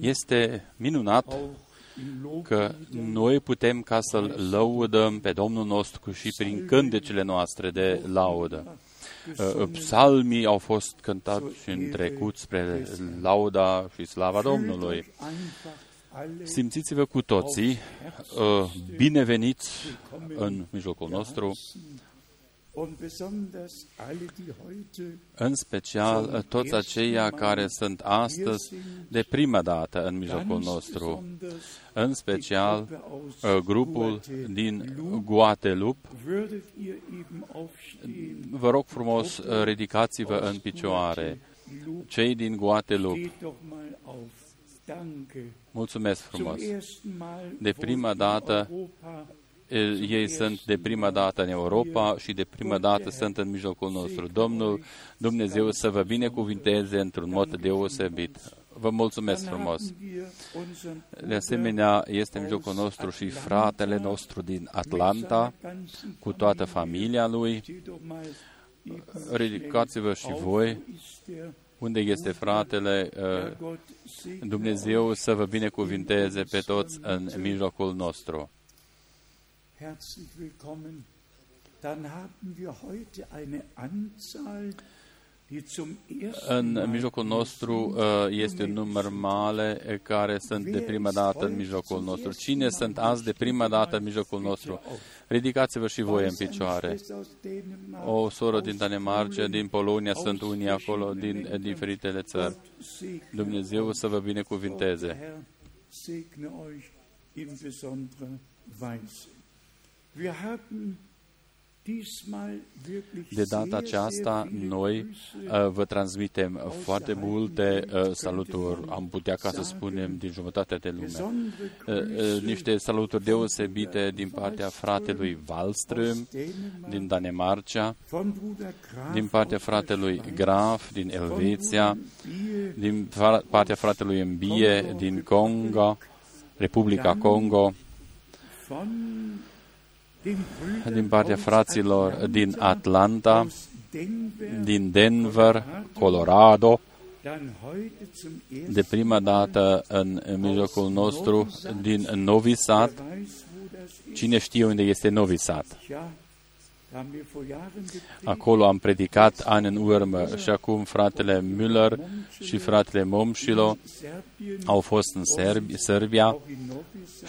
Este minunat că noi putem ca să-L lăudăm pe Domnul nostru și prin cântecele noastre de laudă. Uh, psalmii au fost cântați în trecut spre lauda și slava Domnului. Simțiți-vă cu toții uh, bineveniți în mijlocul nostru în special toți aceia care sunt astăzi de prima dată în mijlocul nostru, în special uh, grupul din Guadeloupe. Vă rog frumos, uh, ridicați-vă în picioare. Cei din Guadeloupe, mulțumesc frumos. De prima dată ei sunt de prima dată în Europa și de prima dată sunt în mijlocul nostru. Domnul Dumnezeu să vă binecuvinteze într-un mod deosebit. Vă mulțumesc frumos. De asemenea, este în mijlocul nostru și fratele nostru din Atlanta, cu toată familia lui. Ridicați-vă și voi. Unde este fratele? Dumnezeu să vă binecuvinteze pe toți în mijlocul nostru herzlich willkommen. Dann haben wir heute eine Anzahl în mijlocul nostru uh, este un număr mare care sunt de prima dată în mijlocul nostru. Cine sunt azi de prima dată în mijlocul nostru? Ridicați-vă și voi în picioare. O soră din Danemarca, din Polonia, sunt unii acolo, din diferitele țări. Dumnezeu să vă binecuvinteze. De data aceasta, noi uh, vă transmitem foarte multe uh, saluturi, am putea ca să spunem, din jumătate de lume. Uh, uh, niște saluturi deosebite din partea fratelui Wallström, din Danemarca, din partea fratelui Graf, din Elveția, din partea fratelui Mbie, din Congo, Republica Congo, din partea fraților din Atlanta, din Denver, Colorado, de prima dată în mijlocul nostru, din Novi Sad. Cine știe unde este Novi Sad? Acolo am predicat ani în urmă și acum fratele Müller și fratele Momșilo au fost în Serbi, Serbia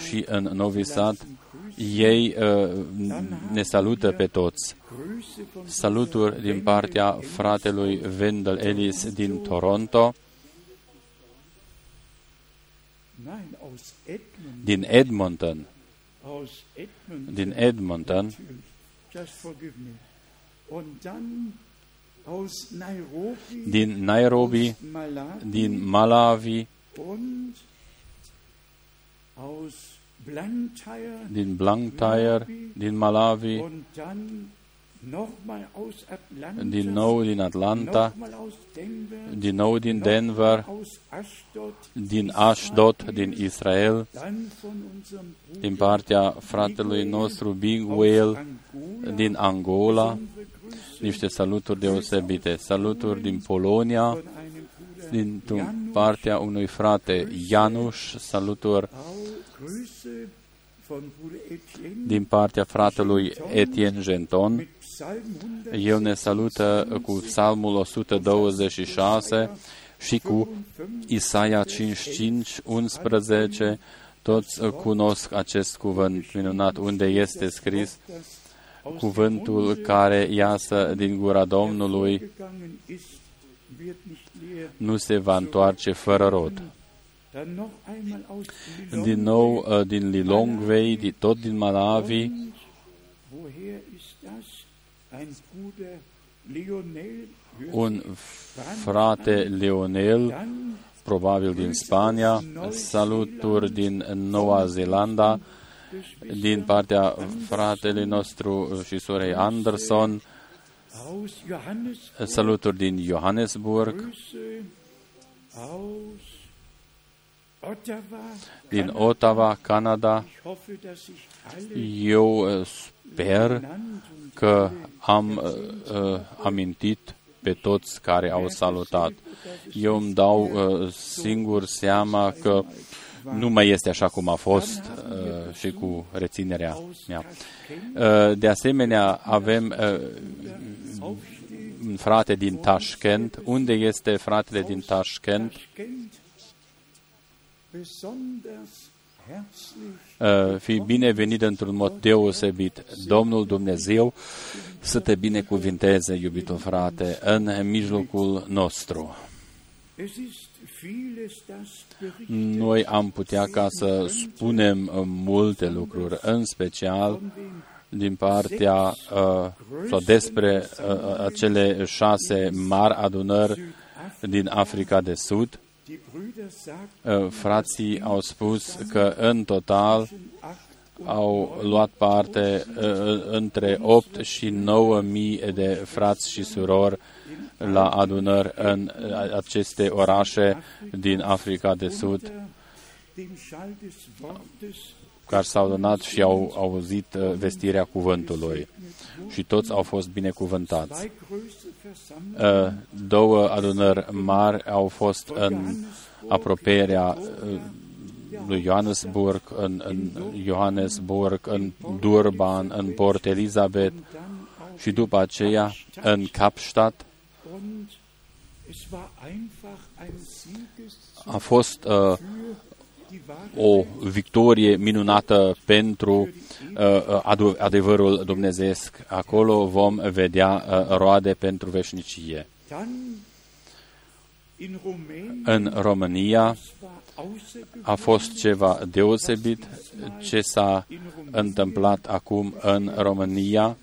și în Novi Sad ei uh, ne salută pe toți. Saluturi din partea fratelui Wendell Ellis din Toronto, din Edmonton, din Edmonton, din Nairobi, din Malawi, din Blantyre, din Malawi, din nou din Atlanta, din nou din Denver, din Ashdod, din Israel, din partea fratelui nostru Big Whale, din Angola, niște saluturi deosebite, saluturi din Polonia, din partea unui frate Janusz, saluturi din partea fratelui Etienne Genton. El ne salută cu Psalmul 126 și cu Isaia 55, 11. Toți cunosc acest cuvânt minunat unde este scris cuvântul care iasă din gura Domnului nu se va întoarce fără rod. Din nou uh, din Lilongwei, tot din Malawi, un frate Leonel, probabil din Spania, saluturi din Noua Zeelandă, din partea fratelui nostru și sorei Anderson, saluturi din Johannesburg, din Ottawa, Canada. Eu uh, sper că am uh, uh, amintit pe toți care au salutat. Eu îmi dau uh, singur seama că nu mai este așa cum a fost uh, și cu reținerea mea. Uh, de asemenea, avem uh, un frate din Tashkent. Unde este fratele din Tashkent? Uh, fi binevenit într-un mod deosebit. Domnul Dumnezeu să te binecuvinteze, iubitul frate, în mijlocul nostru. Noi am putea ca să spunem multe lucruri, în special din partea uh, sau despre uh, acele șase mari adunări din Africa de Sud. Uh, frații au spus că în total au luat parte uh, între 8 și 9 mii de frați și surori la adunări în aceste orașe din Africa de Sud care s-au donat și au auzit uh, vestirea cuvântului și toți au fost binecuvântați. Uh, două adunări mari au fost în apropierea uh, lui Johannesburg, în, în Johannesburg, în Durban, în Port Elizabeth și după aceea în Kapstadt. A fost uh, o victorie minunată pentru uh, adevărul dumnezeesc. Acolo vom vedea uh, roade pentru veșnicie. În România a fost ceva deosebit ce s-a întâmplat acum în România.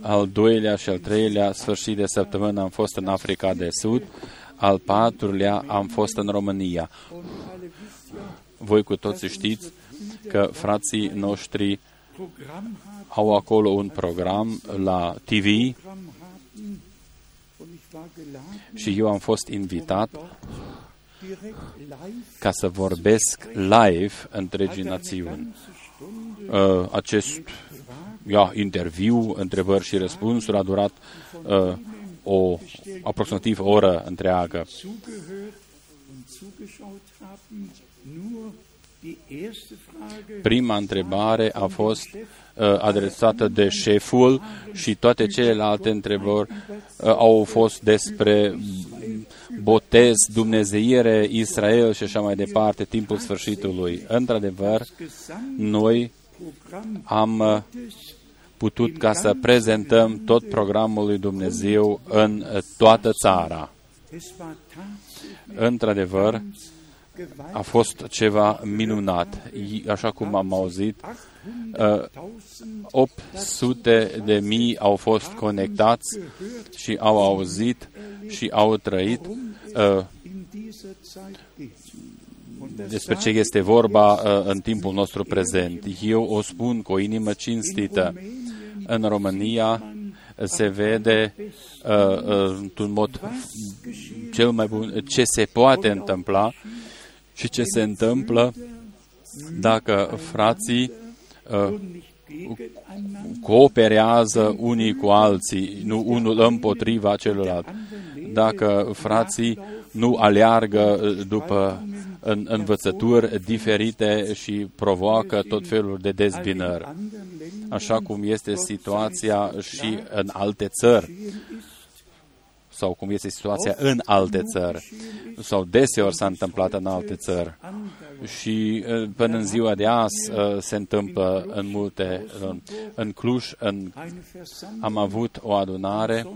Al doilea și al treilea sfârșit de săptămână am fost în Africa de Sud, al patrulea am fost în România. Voi cu toții știți că frații noștri au acolo un program la TV și eu am fost invitat ca să vorbesc live întregii națiuni. Uh, acest ja, interviu, întrebări și răspunsuri a durat uh, o aproximativ o oră întreagă. Prima întrebare a fost uh, adresată de șeful și toate celelalte întrebări uh, au fost despre botez, dumnezeire, Israel și așa mai departe, timpul sfârșitului. Într-adevăr, noi am uh, putut ca să prezentăm tot programul lui Dumnezeu în toată țara. Într-adevăr, a fost ceva minunat. Așa cum am auzit, 800 uh, de mii au fost conectați și au auzit și au trăit uh, despre ce este vorba uh, în timpul nostru prezent. Eu o spun cu o inimă cinstită. În România se vede uh, uh, într-un mod cel mai bun ce se poate întâmpla și ce se întâmplă dacă frații uh, cooperează unii cu alții, nu unul împotriva celuilalt. Dacă frații nu aleargă uh, după în învățături diferite și provoacă tot felul de dezbinări, așa cum este situația și în alte țări sau cum este situația în alte țări, sau deseori s-a întâmplat în alte țări. Și până în ziua de azi se întâmplă în multe, în Cluj, în, am avut o adunare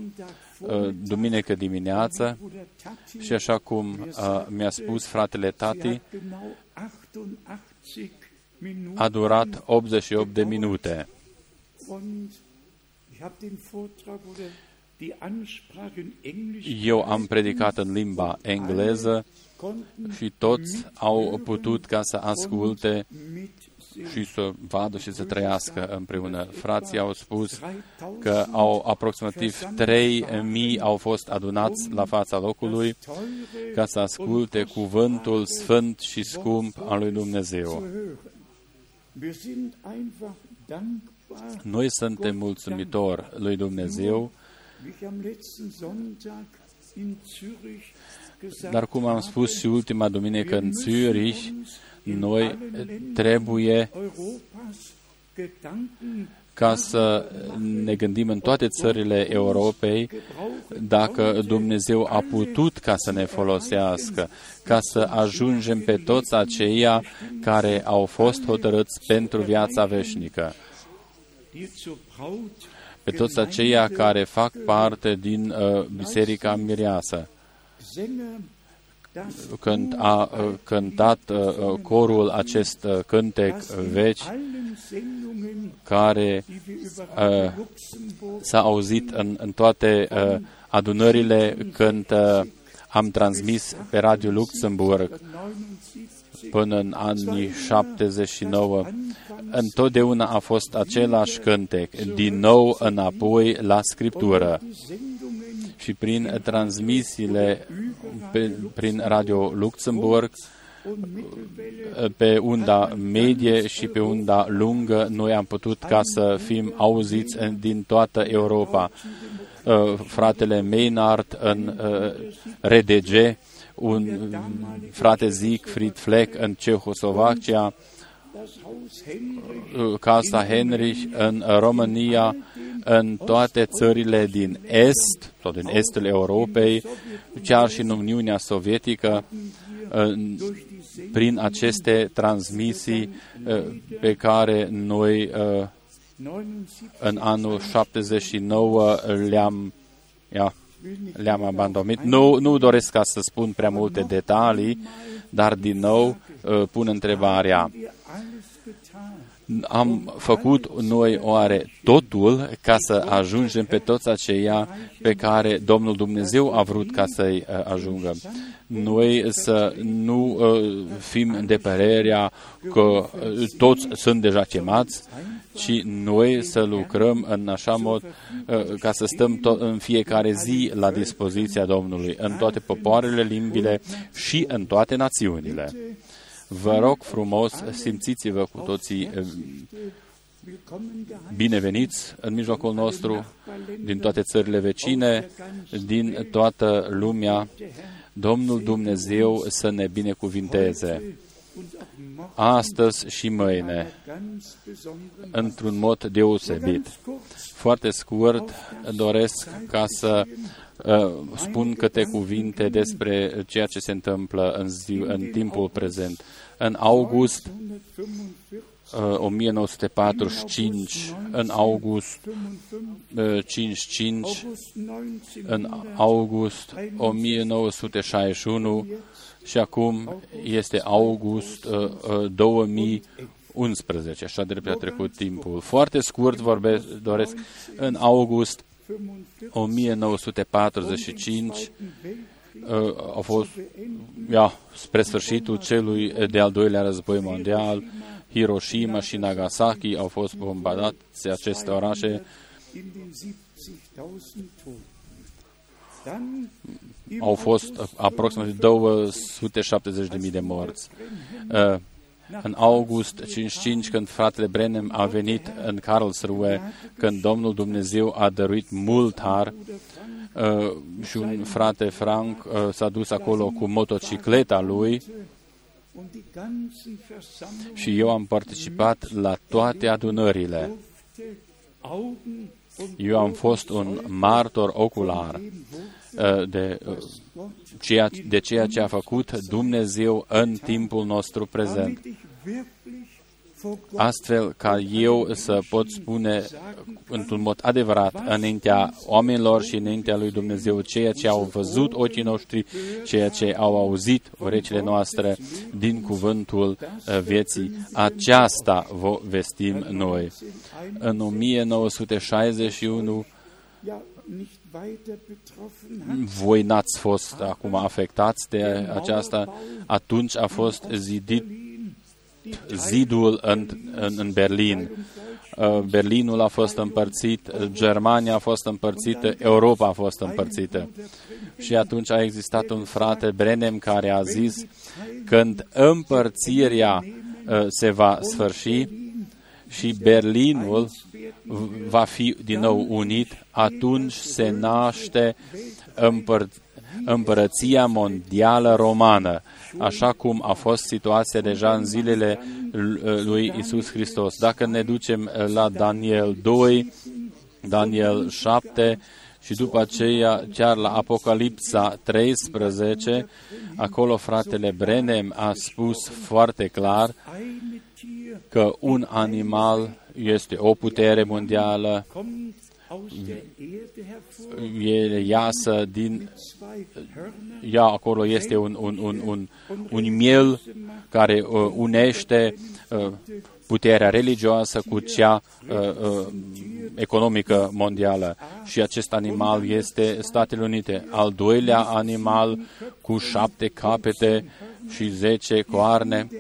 duminică dimineață și așa cum mi-a spus fratele Tati, a durat 88 de minute. Eu am predicat în limba engleză și toți au putut ca să asculte și să vadă și să trăiască împreună. Frații au spus că au aproximativ 3.000 au fost adunați la fața locului ca să asculte cuvântul sfânt și scump al lui Dumnezeu. Noi suntem mulțumitori lui Dumnezeu, dar cum am spus și ultima duminică în Zürich, noi trebuie ca să ne gândim în toate țările Europei dacă Dumnezeu a putut ca să ne folosească, ca să ajungem pe toți aceia care au fost hotărâți pentru viața veșnică, pe toți aceia care fac parte din uh, Biserica Mireasă când a cântat corul acest cântec veci care s-a auzit în, în toate adunările când am transmis pe Radio Luxemburg până în anii 79. Întotdeauna a fost același cântec, din nou înapoi la Scriptură și prin transmisiile pe, prin Radio Luxemburg, pe unda medie și pe unda lungă, noi am putut ca să fim auziți din toată Europa. Uh, fratele Maynard în uh, RDG, un frate Siegfried Fleck în Cehoslovacia, uh, Casa Henrich în România, în toate țările din Est sau din Estul Europei, chiar și în Uniunea Sovietică, prin aceste transmisii uh, pe care noi uh, în anul 79 le-am ja, le-am abandonat. Nu, nu doresc ca să spun prea multe detalii, dar din nou uh, pun întrebarea am făcut noi oare totul ca să ajungem pe toți aceia pe care Domnul Dumnezeu a vrut ca să-i uh, ajungă. Noi să nu uh, fim de părerea că uh, toți sunt deja chemați, ci noi să lucrăm în așa mod ca să stăm tot, în fiecare zi la dispoziția Domnului, în toate popoarele, limbile și în toate națiunile. Vă rog frumos, simțiți-vă cu toții eh, bineveniți în mijlocul nostru, din toate țările vecine, din toată lumea. Domnul Dumnezeu să ne binecuvinteze astăzi și mâine, într-un mod deosebit. Foarte scurt, doresc ca să uh, spun câte cuvinte despre ceea ce se întâmplă în, zi, în timpul prezent. În august uh, 1945, în august uh, 55, în august 1961 și acum este august uh, uh, 2011, așa de repede a trecut timpul. Foarte scurt vorbesc, doresc, în august 1945 uh, au fost, ia, spre sfârșitul celui de-al doilea război mondial, Hiroshima și Nagasaki au fost bombardate aceste orașe. Au fost aproximativ 270.000 de morți. Uh, în august 55, când fratele Brenem a venit în Karlsruhe, când Domnul Dumnezeu a dăruit mult har, uh, și un frate Frank uh, s-a dus acolo cu motocicleta lui și eu am participat la toate adunările. Eu am fost un martor ocular uh, de, uh, ceea, de ceea ce a făcut Dumnezeu în timpul nostru prezent astfel ca eu să pot spune într-un mod adevărat înaintea oamenilor și înaintea lui Dumnezeu ceea ce au văzut ochii noștri, ceea ce au auzit urechile noastre din cuvântul uh, vieții. Aceasta vă vestim noi. În 1961 voi n-ați fost acum afectați de aceasta, atunci a fost zidit zidul în, în, în Berlin. Uh, Berlinul a fost împărțit, Germania a fost împărțită, Europa a fost împărțită. Și atunci a existat un frate, Brenem, care a zis, când împărțirea uh, se va sfârși și Berlinul va fi din nou unit, atunci se naște împăr- împărăția mondială romană, așa cum a fost situația deja în zilele lui Isus Hristos. Dacă ne ducem la Daniel 2, Daniel 7 și după aceea chiar la Apocalipsa 13, acolo fratele Brenem a spus foarte clar că un animal este o putere mondială, el iasă din, ea acolo este un, un, un, un, un miel care uh, unește uh, puterea religioasă cu cea uh, uh, economică mondială. Și acest animal este Statele Unite. Al doilea animal cu șapte capete și zece coarne uh,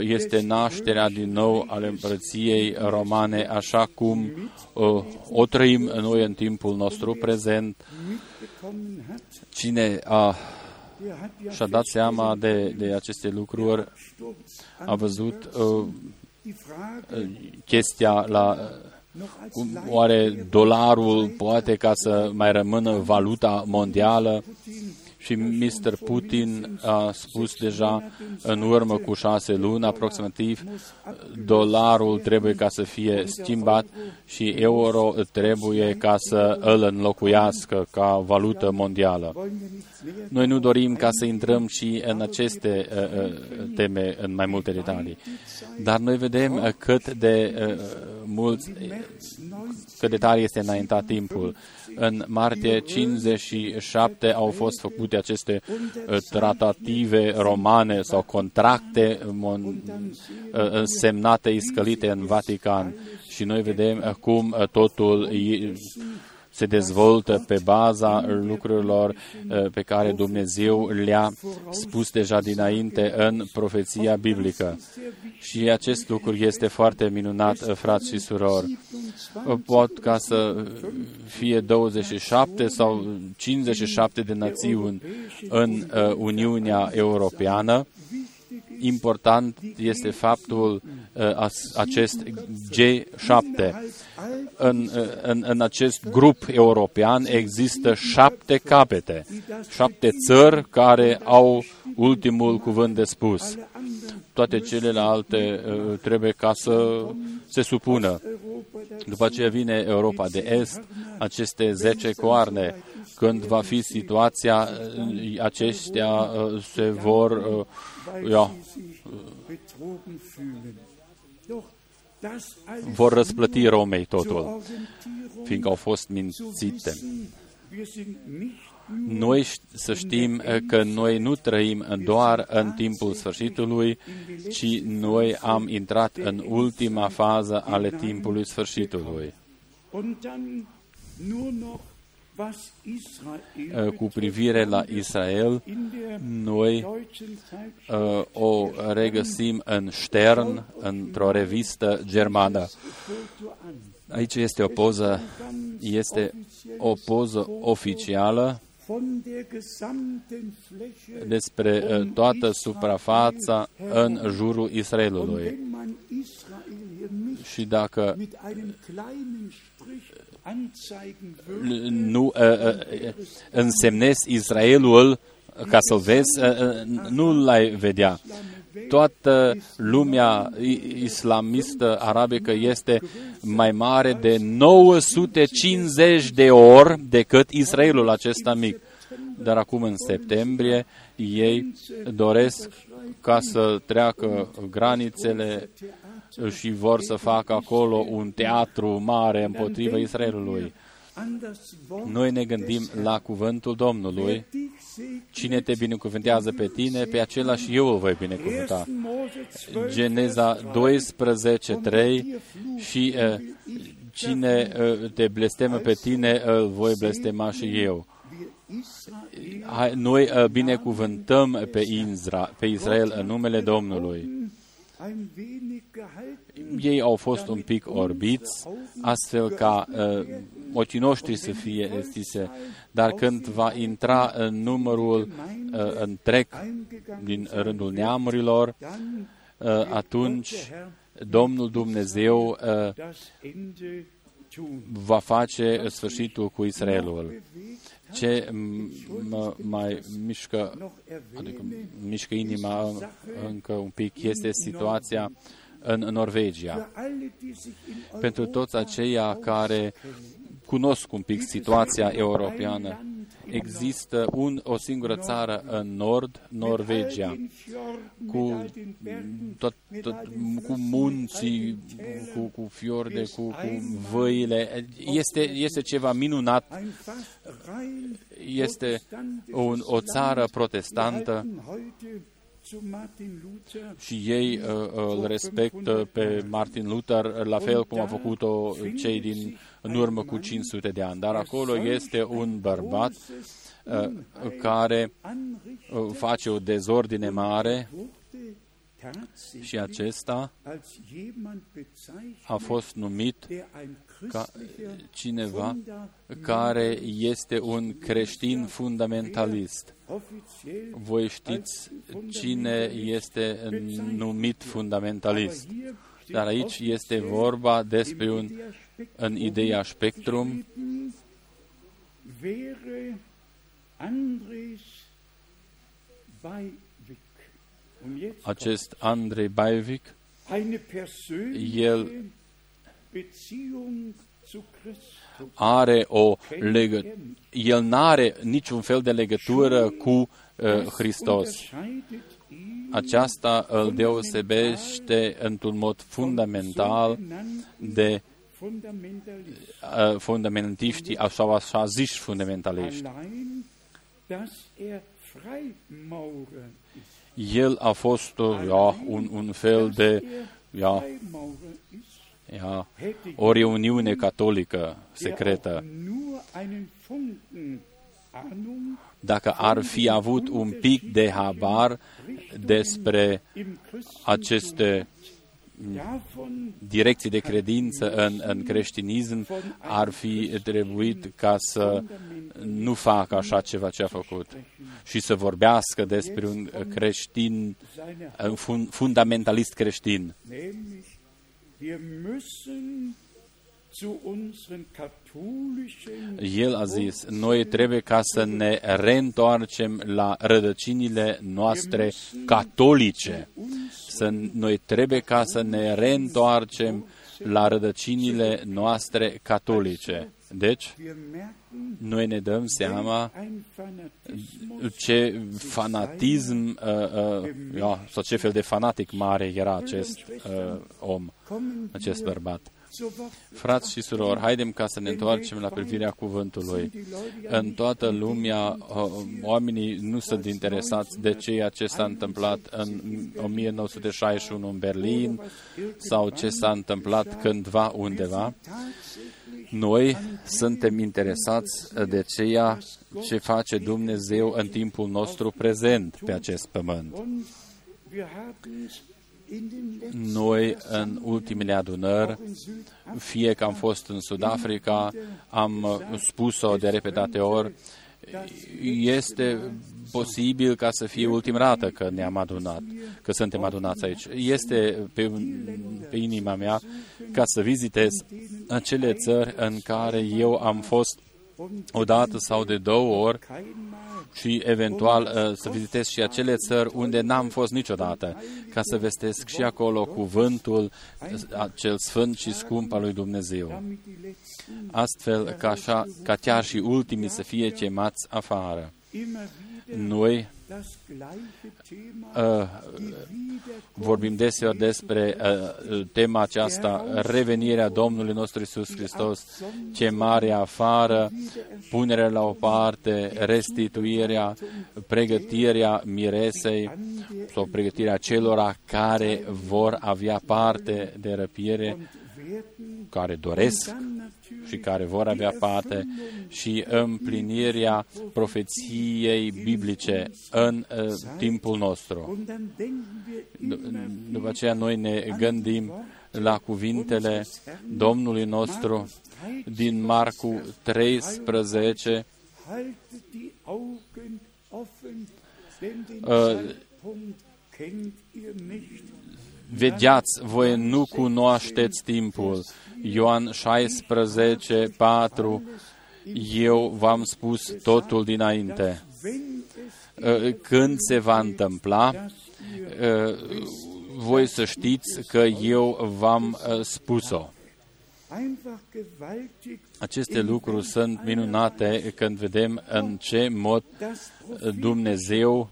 este nașterea din nou al împărăției romane, așa cum uh, o trăim noi în timpul nostru prezent. Cine a și-a dat seama de, de aceste lucruri, a văzut uh, chestia la cum oare dolarul poate ca să mai rămână valuta mondială și Mr. Putin a spus deja în urmă cu șase luni aproximativ, dolarul trebuie ca să fie schimbat și euro trebuie ca să îl înlocuiască ca valută mondială. Noi nu dorim ca să intrăm și în aceste uh, uh, teme în mai multe detalii, dar noi vedem cât de uh, mulți, cât de tare este înaintat timpul. În martie 57 au fost făcute aceste tratative romane sau contracte semnate, iscălite în Vatican. Și noi vedem cum totul se dezvoltă pe baza lucrurilor pe care Dumnezeu le-a spus deja dinainte în profeția biblică. Și acest lucru este foarte minunat, frați și surori. Pot ca să fie 27 sau 57 de națiuni în Uniunea Europeană, important este faptul uh, acest G7. În, uh, în, în acest grup european există șapte capete, șapte țări care au ultimul cuvânt de spus. Toate celelalte uh, trebuie ca să se supună. După aceea vine Europa de Est, aceste zece coarne. Când va fi situația, aceștia se vor ja, vor răsplăti Romei totul, fiindcă au fost mințite. Noi să știm că noi nu trăim doar în timpul sfârșitului, ci noi am intrat în ultima fază ale timpului sfârșitului cu privire la Israel, noi uh, o regăsim în Stern, într-o revistă germană. Aici este o poză, este o poză oficială despre uh, toată suprafața în jurul Israelului. Și dacă nu uh, uh, însemnezi Israelul ca să-l vezi, uh, nu l-ai vedea. Toată lumea islamistă arabică este mai mare de 950 de ori decât Israelul acesta mic. Dar acum în septembrie ei doresc ca să treacă granițele și vor să facă acolo un teatru mare împotriva Israelului. Noi ne gândim la cuvântul Domnului. Cine te binecuvântează pe tine, pe acela și eu îl voi binecuvânta. Geneza 12, 3 și uh, cine uh, te blestemă pe tine, îl voi blestema și eu. Noi uh, binecuvântăm pe, Izra, pe Israel în numele Domnului ei au fost un pic orbiți, astfel ca uh, ochii noștri să fie estise, dar când va intra în numărul uh, întreg din rândul neamurilor, uh, atunci Domnul Dumnezeu uh, das Ende tun. va face sfârșitul cu Israelul. Ce mă mai mișcă, Noch adică erwähne mișcă inima încă un pic este situația în Norvegia. für alle, die sich in Pentru toți Europa aceia care cunosc un pic situația europeană, există un, o singură țară în nord, Norvegia, cu, tot, tot, cu munții, cu, cu fiorde, cu, cu văile. Este, este ceva minunat. ein fast rein Este un, o țară protestantă halten heute zu Martin Luther și ei uh, îl respectă pe Martin Luther la fel cum au făcut-o cei din în urmă cu 500 de ani. Dar acolo este un bărbat uh, care uh, face o dezordine mare wurde tatsächlich și acesta als jemand bezeichnet, a fost numit der ein ca christlicher cineva care este un creștin fundamentalist. offiziell Voi știți cine este numit fundamentalist. hier Dar aici este vorba despre un, în ideea spectrum, wäre Andres Beiwig. Und jetzt acest Andrei Baivic, eine persönliche el Beziehung zu Christus. Are o legătură, el nu are niciun fel de legătură cu uh, Hristos. Unterscheidet ihn Aceasta îl deosebește într-un mod fundamental de fundamentalist. uh, fundamentaliștii, sau așa ziși fundamentaliști. Allein, dass er Freimaurer ist. El a fost uh, ja, un, un fel de Er ja, Freimaurer ist, ja, hätte o reuniune catolică er secretă. auch nur einen Funken Ahnung Dacă ar fi avut un pic de habar despre im Christentum aceste davon direcții de credință în, în creștinism, ar fi trebuit ca să nu facă așa ceva ce a făcut și să vorbească despre un creștin, seine un fun- fundamentalist creștin. El a zis, noi trebuie ca să ne reîntoarcem la rădăcinile noastre catolice. Să, noi trebuie ca să ne reîntoarcem la rădăcinile noastre catolice. Deci, wir merken noi ne dăm seama ein Fanatismus ce fanatism, uh, uh, ja, sau ce fel de fanatic mare era acest uh, om, kommen acest wir bărbat. Zur Wort Frați și surori, haidem ca să ne întoarcem la privirea cuvântului. În toată lumea, uh, oamenii nu sunt interesați de ceea ce s-a întâmplat în 1961 în Berlin sau ce s-a întâmplat cândva undeva. Noi suntem interesați de ceea ce face Dumnezeu în timpul nostru prezent pe acest pământ. Und wir haben in den letzten Noi, în ultimele adunări, in Südafrika fie că am fost în Sud-Africa, am uh, spus-o de repetate ori, este posibil ca să fie ultima dată că ne-am adunat, că suntem adunați aici. Este pe, pe inima mea ca să vizitez acele țări în care eu am fost o dată sau de două ori keinmal și eventual uh, să vizitez și acele țări unde n-am fost niciodată, ca să vestesc și acolo cuvântul uh, cel sfânt și scump al lui Dumnezeu. damit die letzten Astfel ca, așa, ca chiar și ultimii să fie chemați afară. Immer wieder Noi das gleiche Thema, uh, die Wiederkunft vorbim deseori despre uh, tema aceasta, revenirea Domnului nostru Isus Hristos, chemarea afară, punerea la o parte, restituirea, pregătirea miresei sau pregătirea celora care vor avea parte de răpiere, werden care doresc dann și natürlich care vor avea parte și împlinirea profeției biblice în uh, timpul nostru. und dann denken wir immer D- După aceea noi ne gândim la cuvintele Domnului nostru din Marcu 13, haltet die Augen offen, denn den Äh, Zeitpunkt kennt ihr nicht. Vedeați, voi nu cunoașteți timpul. Ioan 16, 4, eu v-am spus totul dinainte. Uh, când se va întâmpla, uh, voi să știți că eu v-am uh, spus-o. Aceste lucruri sunt minunate când vedem în ce mod Dumnezeu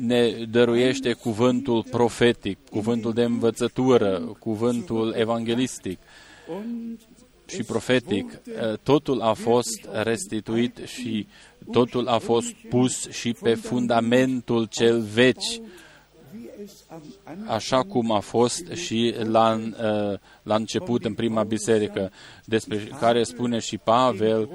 ne dăruiește cuvântul profetic, cuvântul de învățătură, cuvântul evanghelistic și profetic. Totul a fost restituit și totul a fost pus și pe fundamentul cel veci, așa cum a fost și la, la început în prima biserică, despre care spune și Pavel,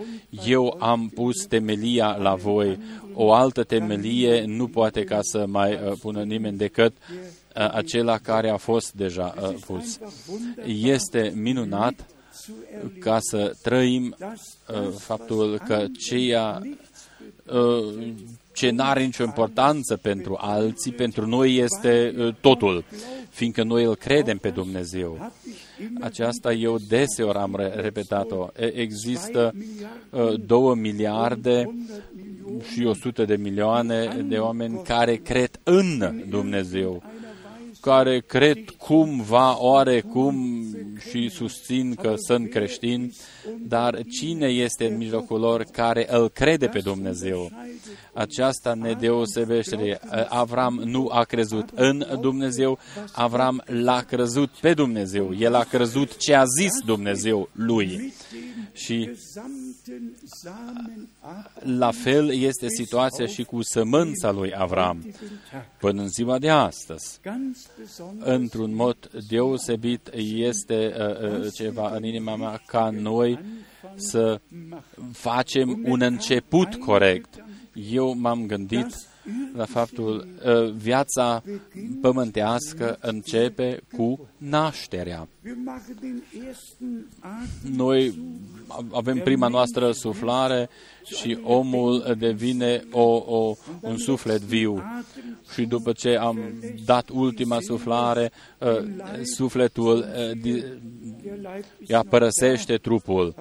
eu am pus temelia la voi, o altă temelie nu poate ca să mai uh, pună nimeni decât uh, acela care a fost deja uh, pus. Este minunat ca să trăim faptul că ceea ce nu are nicio importanță pentru alții, pentru noi este totul, fiindcă noi îl credem pe Dumnezeu. Aceasta eu deseori am repetat-o. Există două miliarde și 100 de milioane de oameni care cred în Dumnezeu, care cred cumva, oarecum și susțin că sunt creștini, dar cine este în mijlocul lor care îl crede pe Dumnezeu? Aceasta ne deosebește. Avram nu a crezut în Dumnezeu, Avram l-a crezut pe Dumnezeu. El a crezut ce a zis Dumnezeu lui. Și la fel este situația și cu sămânța lui Avram până în ziua de astăzi. Într-un mod deosebit este uh, uh, ceva în inima mea ca noi să facem un început corect. Eu m-am gândit la faptul uh, viața pământească începe cu nașterea. Noi avem prima noastră suflare și omul devine o, o, un suflet viu. Și după ce am dat ultima suflare, uh, sufletul uh, ea părăsește trupul.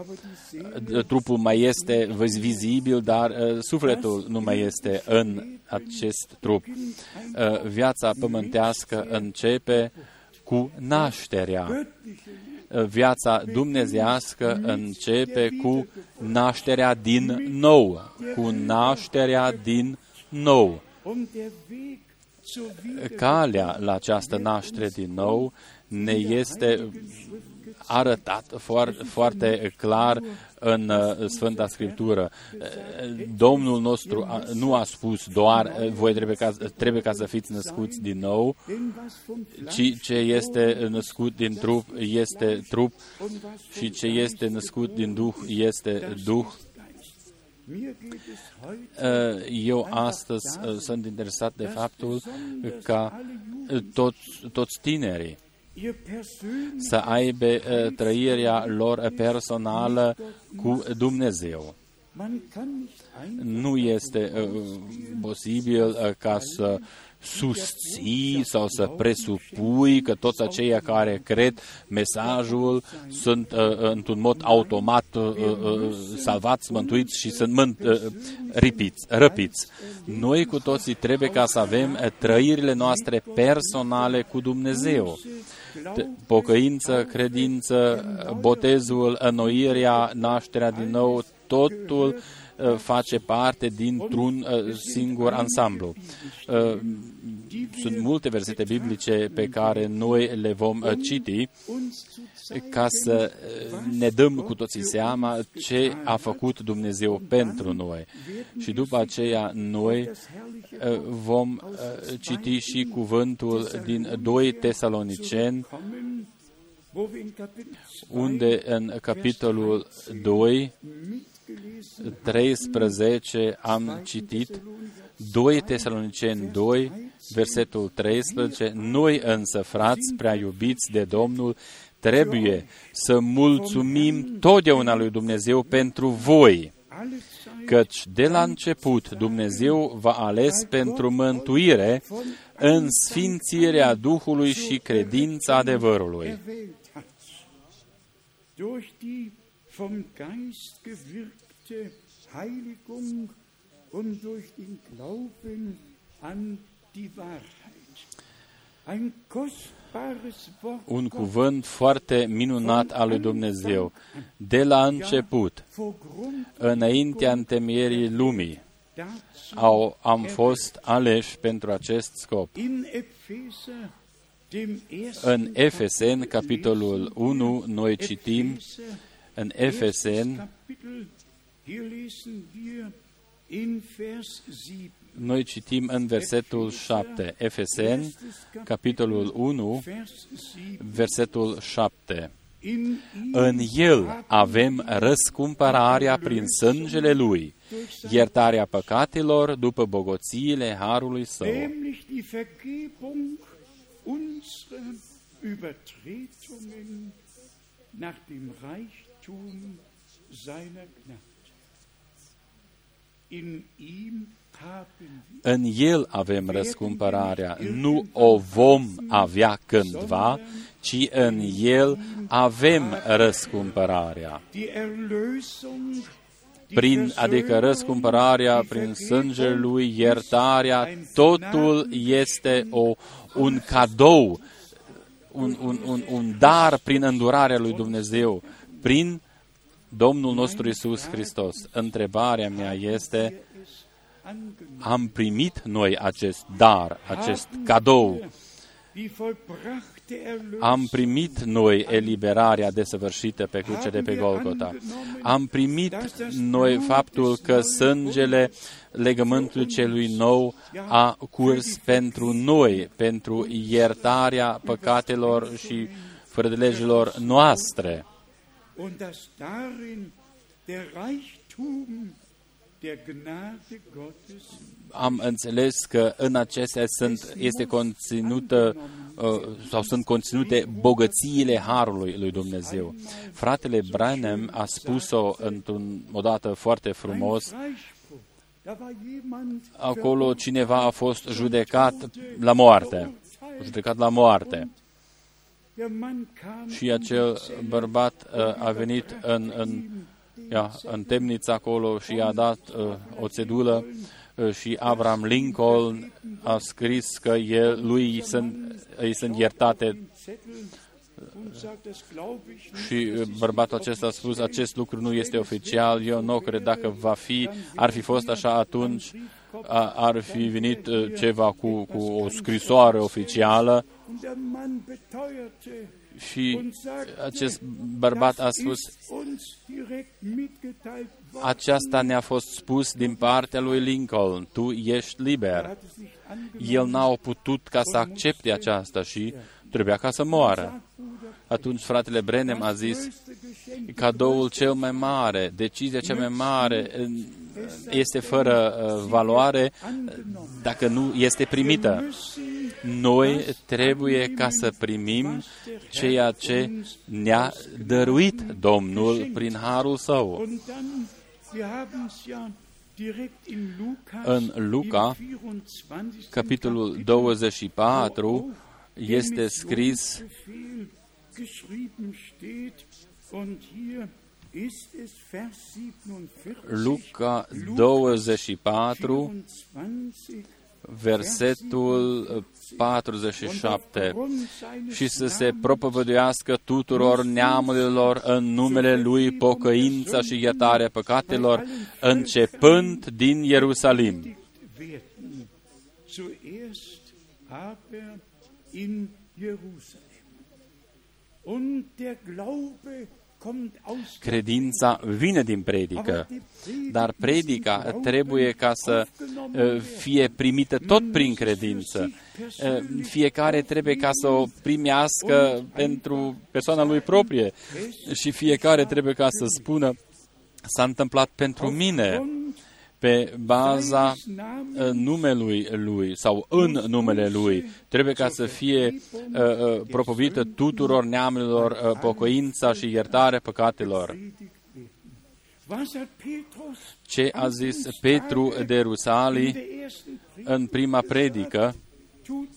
Trupul mai este vizibil, dar sufletul nu mai este în acest trup. Viața pământească începe cu nașterea viața dumnezească începe cu nașterea din nou, cu nașterea din nou. Calea la această naștere din nou ne este arătat foarte, foarte clar în uh, Sfânta Scriptură. Domnul nostru nu a spus doar uh, voi trebuie ca, trebuie ca să fiți născuți din nou, ci ce este născut din trup este trup și ce este născut din Duh este Duh. Uh, eu astăzi sunt interesat de faptul că toți, toți tinerii să aibă uh, trăirea lor personală cu Dumnezeu. Nu este uh, posibil uh, ca să susții sau să presupui că toți aceia care cred mesajul sunt uh, într-un mod automat uh, uh, salvați, mântuiți și sunt mânt, uh, ripiți, răpiți. Noi cu toții trebuie ca să avem trăirile noastre personale cu Dumnezeu pocăință, credință, botezul, înnoirea, nașterea din nou, totul uh, face parte dintr-un uh, singur ansamblu. Uh, sunt multe versete biblice pe care noi le vom citi ca să ne dăm cu toții seama ce a făcut Dumnezeu pentru noi. Și după aceea noi vom citi și cuvântul din 2 Tesaloniceni, unde în capitolul 2, 13 am citit 2 Tesaloniceni 2, versetul 13, Noi însă, frați prea iubiți de Domnul, trebuie să mulțumim totdeauna lui Dumnezeu pentru voi căci de la început Dumnezeu v-a ales pentru mântuire în sfințirea Duhului și credința adevărului. erwählt hat. Durch die vom Geist gewirkte Heiligung und durch den Glauben an die Wahrheit. Ein kostbares Wort Un cuvânt foarte minunat al lui Dumnezeu. De la început, vor Grund înaintea întemeierii lumii, dazu au, am fost aleși pentru acest scop. in Epheser, dem ersten În Efesen, capitolul 1, noi citim, Epheser, în Efesen, Kapitel, hier lesen wir in Vers 7. noi citim în versetul 7, Efesen, capitolul 1, Vers 7. versetul 7. In ihm În El avem răscumpărarea prin sângele Lui, iertarea păcatelor după bogățiile Harului Său, nämlich die Vergebung unserer Übertretungen nach dem Reichtum seiner Gnade. In ihm haben wir În El avem răscumpărarea, nu o vom avea cândva, ci în El avem răscumpărarea. die Erlösung, die Prin, adică răscumpărarea prin sângele Lui, iertarea, totul este o, un cadou, un, un, un, un dar prin îndurarea lui Dumnezeu, prin Domnul nostru Isus Hristos. Întrebarea mea este, es angenommen. Am primit noi acest dar, acest cadou, Die vollbrachte Erlösung am primit noi eliberarea desăvârșită pe cruce de pe Golgota. Am primit noi faptul că sângele legământului celui nou a curs pentru noi, pentru iertarea păcatelor și fără de legilor noastre. Am înțeles că în acestea sunt, este conținută uh, sau sunt conținute bogățiile Harului lui Dumnezeu. Fratele Branham a spus-o într-un odată foarte frumos, Freispruch. Da war jemand acolo cineva a fost judecat la moarte, judecat la moarte. der Mann kam Și acel bărbat uh, a venit în, în, ia, în temniță acolo și i-a dat uh, o cedulă uh, și Abraham Lincoln a scris că el, lui sunt, îi sunt iertate Zettel und sagt, das glaube ich nicht. și uh, bărbatul acesta a spus acest lucru nu este oficial, eu nu cred dacă va fi, ar fi fost așa atunci, a, ar fi venit uh, ceva cu, cu o scrisoare oficială Und der Mann beteuerte și und sagte, acest bărbat a das spus ist uns direkt mitgeteilt worden. aceasta ne-a fost spus din partea lui Lincoln, tu ești Er liber. hat es nicht angenommen. El n-a putut ca să accepte aceasta și trebuia ca să moară. Atunci fratele Brenem a zis, Größte Geschenk cadoul cel mai mare, decizia cea mai mare în- este fără uh, valoare dacă nu este primită. Noi trebuie ca să primim ceea ce ne-a dăruit Domnul prin harul său. Und dann, wir haben es ja direkt in Lukas, În Luca, im 24. capitolul Kapitel, 24, wo der este scris Missionsbefehl geschrieben steht. Und hier ist es Vers 47. Luca 24, 24, versetul 47 și să se propovăduiască tuturor neamurilor în numele Lui pocăința și iertarea păcatelor, începând din Ierusalim. werden. Zuerst aber in Jerusalem. Und der Glaube kommt aus Credința vine din predică, dar predica trebuie ca să uh, fie primită tot prin credință. Uh, Fiecare trebuie ca să o primească pentru persoana lui proprie. și fiecare trebuie ca să spună s-a întâmplat pentru mine pe baza uh, numelui lui sau în numele lui. Trebuie ca să fie uh, uh, propovită tuturor neamurilor uh, pocăința și iertarea păcatelor. Was hat Petrus ce a zis Petru de Rusalii in der ersten Predigt în prima predică, tut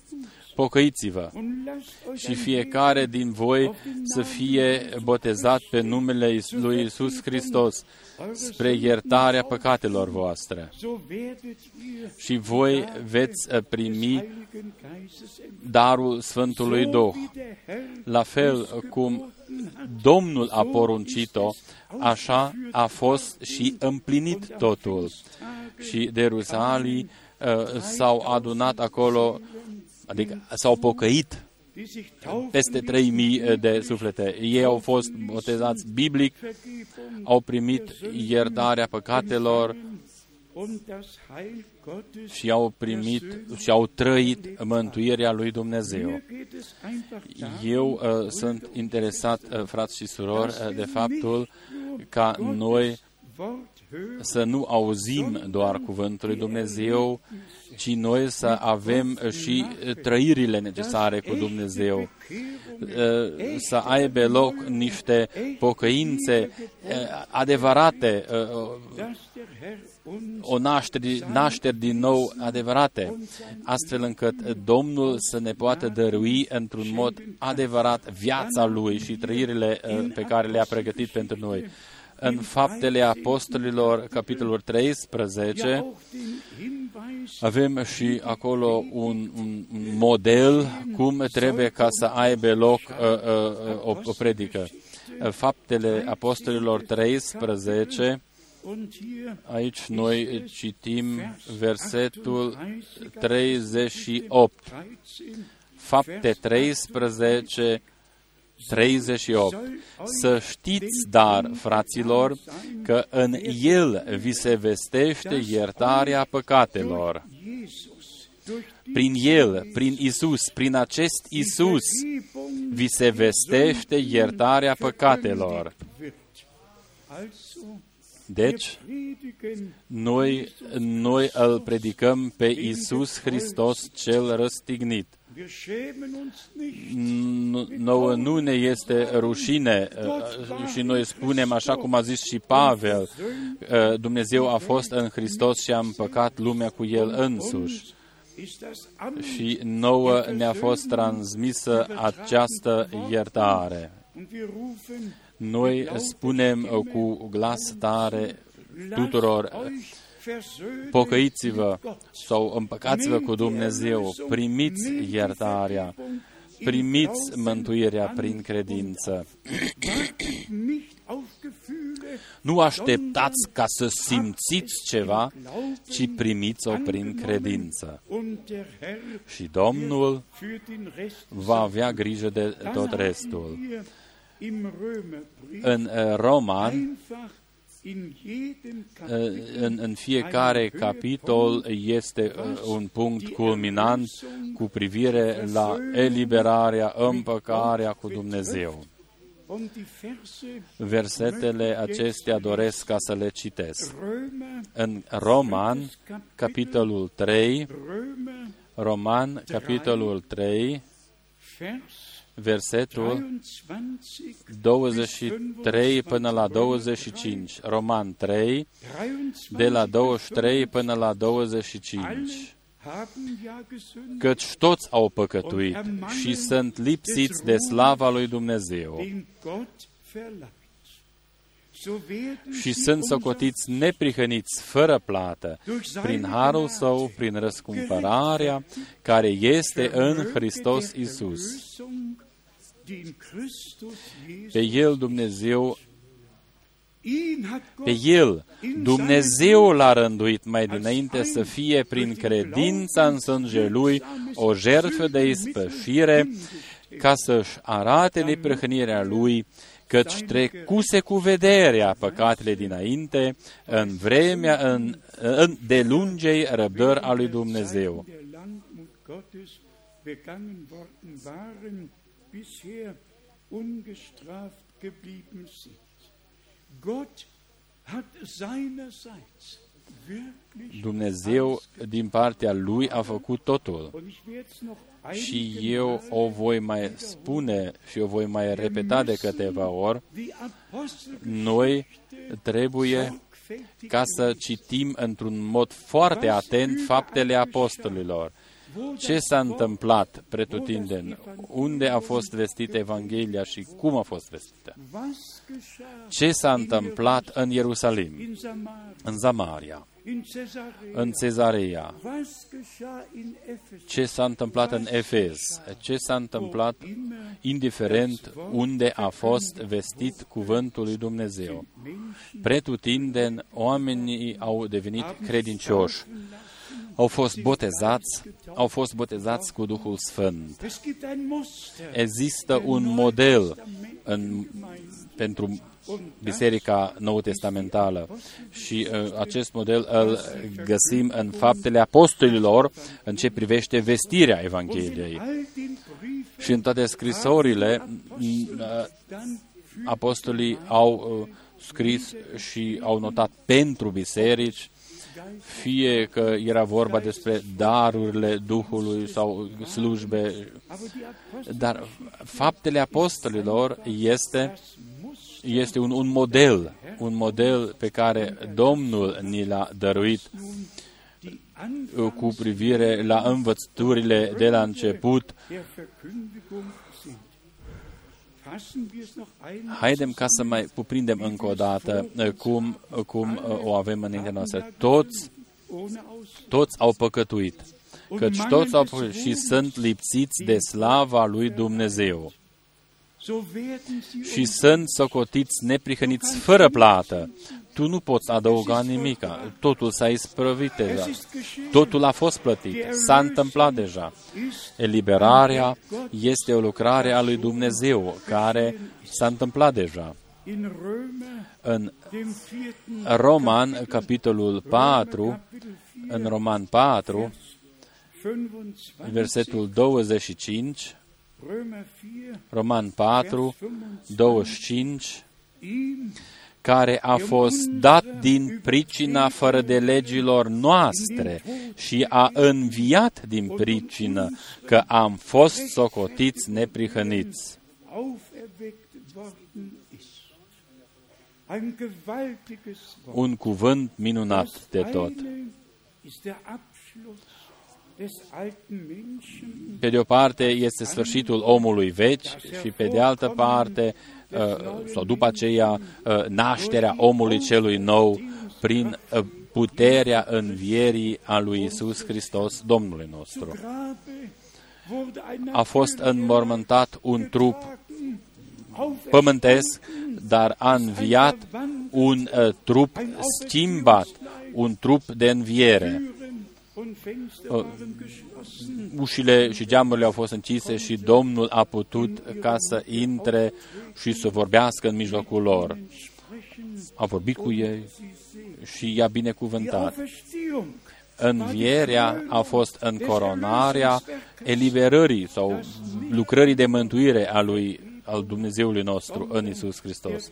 pocăiți-vă und lasst euch și ein fiecare din voi să fie botezat pe numele Is- lui Isus Hristos spre iertarea păcatelor voastre. so werdet ihr Și voi veți uh, primi Heiligen Geistes empfangen. darul Sfântului So Duh. wie der Herr La fel cum Domnul a poruncit-o, așa a fost și împlinit totul. Și de Rusalii uh, s-au adunat acolo, adică s-au pocăit die sich taufen peste 3000 de suflete. Ei au fost botezați biblic, Vergebung au primit iertarea păcatelor und das Heil Gottes. și au primit și au trăit mântuirea lui Dumnezeu. Hier geht es einfach darum, Eu uh, sunt interesat, uh, frați și surori, uh, de faptul ca noi Wort hören, să nu auzim doar cuvântul lui Dumnezeu, ci noi să avem și uh, trăirile necesare cu Dumnezeu, Uh, să aibă loc niște pocăințe uh, adevărate, uh, dass der Herr uns o naștere, nașteri din nou adevărate, astfel încât Domnul să ne poată dărui într-un mod adevărat viața Lui și trăirile uh, pe care le-a pregătit pentru noi. În Faptele Apostolilor, capitolul 13, auch den Hinweis avem și acolo un, un un model cum trebuie ca să aibă loc uh, uh, o, o predică. Uh, Faptele Apostolilor 13, und hier aici noi citim versetul 38. 13 Fapte 13, 38. Să știți, dar, fraților, că în El vi se vestește iertarea păcatelor. Jesus durch die Prin El, prin Isus, prin acest Isus, Vergebung vi se vestește iertarea păcatelor. wird. Also, Deci, wir predigen noi, noi îl predicăm pe Isus Hristos cel răstignit. Wir schämen uns nicht. Nu- nouă nu ne este rușine uh, și noi spunem, așa cum a zis și Pavel, uh, Dumnezeu a fost în Hristos și a împăcat lumea cu El însuși. Ist das an Și nouă ne-a fost transmisă această iertare. und wir rufen, Noi spunem uh, cu glas tare tuturor, uh, euch versöhnen pocăiți-vă sau împăcați-vă cu Dumnezeu, primiți iertarea, primiți mântuirea prin credință. wartet nicht auf Gefühle, Nu așteptați ca să simțiți ceva, ci primiți-o prin credință. und der Herr Și Domnul für den Rest va avea grijă de tot restul. hier im Römerbrief În uh, Roman, einfach in jedem uh, Kapitel în, în fiecare capitol este uh, un punct culminant cu privire la eliberarea, împăcarea cu Dumnezeu. und die Verse Versetele acestea doresc ca să le citesc. Römer, În Roman, capitolul 3, Römer, Roman, capitolul 3, Vers versetul 23 23 până la 25. Roman 3, de la 23 până la 25. haben ja gesündigt, Căci toți au păcătuit și sunt lipsiți de slava lui Dumnezeu den Gott verlangt. So werden și sie sunt socotiți neprihăniți fără plată prin harul său, prin răscumpărarea care este în Hristos Isus. Pe El Dumnezeu ihn hat Gott Pe El, Dumnezeu l-a rânduit mai dinainte să fie prin credința în sânge Lui o jertfă de ispășire ca să-și arate neprihănirea Lui, căci trecuse cu vederea păcatele dinainte în vremea în, în de lungei răbdări a lui Dumnezeu. Der Langmut Gottes begangen worden waren, bisher ungestraft geblieben sind. Gott hat seinerseits Dumnezeu, din partea Lui, a făcut totul. Și eu o voi mai spune și o voi mai repeta de câteva ori. Noi trebuie ca să citim într-un mod foarte atent faptele apostolilor. Ce s-a întâmplat pretutindeni? Unde a fost vestită Evanghelia și cum a fost vestită? Ce s-a întâmplat în Ierusalim, în Zamaria, în Cezarea? Ce s-a întâmplat în Efez? Ce s-a întâmplat indiferent unde a fost vestit cuvântul lui Dumnezeu? Pretutindeni, oamenii au devenit credincioși au fost botezați, au fost botezați cu Duhul Sfânt. Există un model în, pentru Biserica Nou Testamentală și uh, acest model îl găsim în faptele apostolilor în ce privește vestirea Evangheliei. Și în toate scrisorile uh, apostolii au uh, scris și au notat pentru biserici fie că era vorba despre darurile Duhului sau slujbe, dar faptele apostolilor este, este un, un model, un model pe care Domnul ni l-a dăruit cu privire la învățăturile de la început Haidem ca să mai cuprindem încă o dată uh, cum, uh, cum uh, o avem înaintea noastră. Toți, toți au păcătuit, căci toți au păcătuit și sunt lipsiți de slava lui Dumnezeu și sunt socotiți neprihăniți fără plată. Tu nu poți adăuga nimica. Totul s-a isprăvit deja. Totul a fost plătit. S-a întâmplat deja. Eliberarea este o lucrare a lui Dumnezeu care s-a întâmplat deja. În Roman, capitolul 4, în Roman 4, versetul 25, Roman 4, 25, care a fost dat din pricina fără de legilor noastre și a înviat din pricină că am fost socotiți neprihăniți. Un cuvânt minunat de tot. Pe de o parte este sfârșitul omului vechi și pe de altă parte, uh, sau după aceea, uh, nașterea omului celui nou prin uh, puterea învierii a lui Isus Hristos, Domnului nostru. A fost înmormântat un trup pământesc, dar a înviat un uh, trup schimbat, un trup de înviere Uh, ușile și geamurile au fost închise și Domnul a putut ca să intre și să vorbească în mijlocul lor. A vorbit cu ei și i-a binecuvântat. Învierea a fost în coronarea eliberării sau lucrării de mântuire a lui al Dumnezeului nostru în Isus Hristos.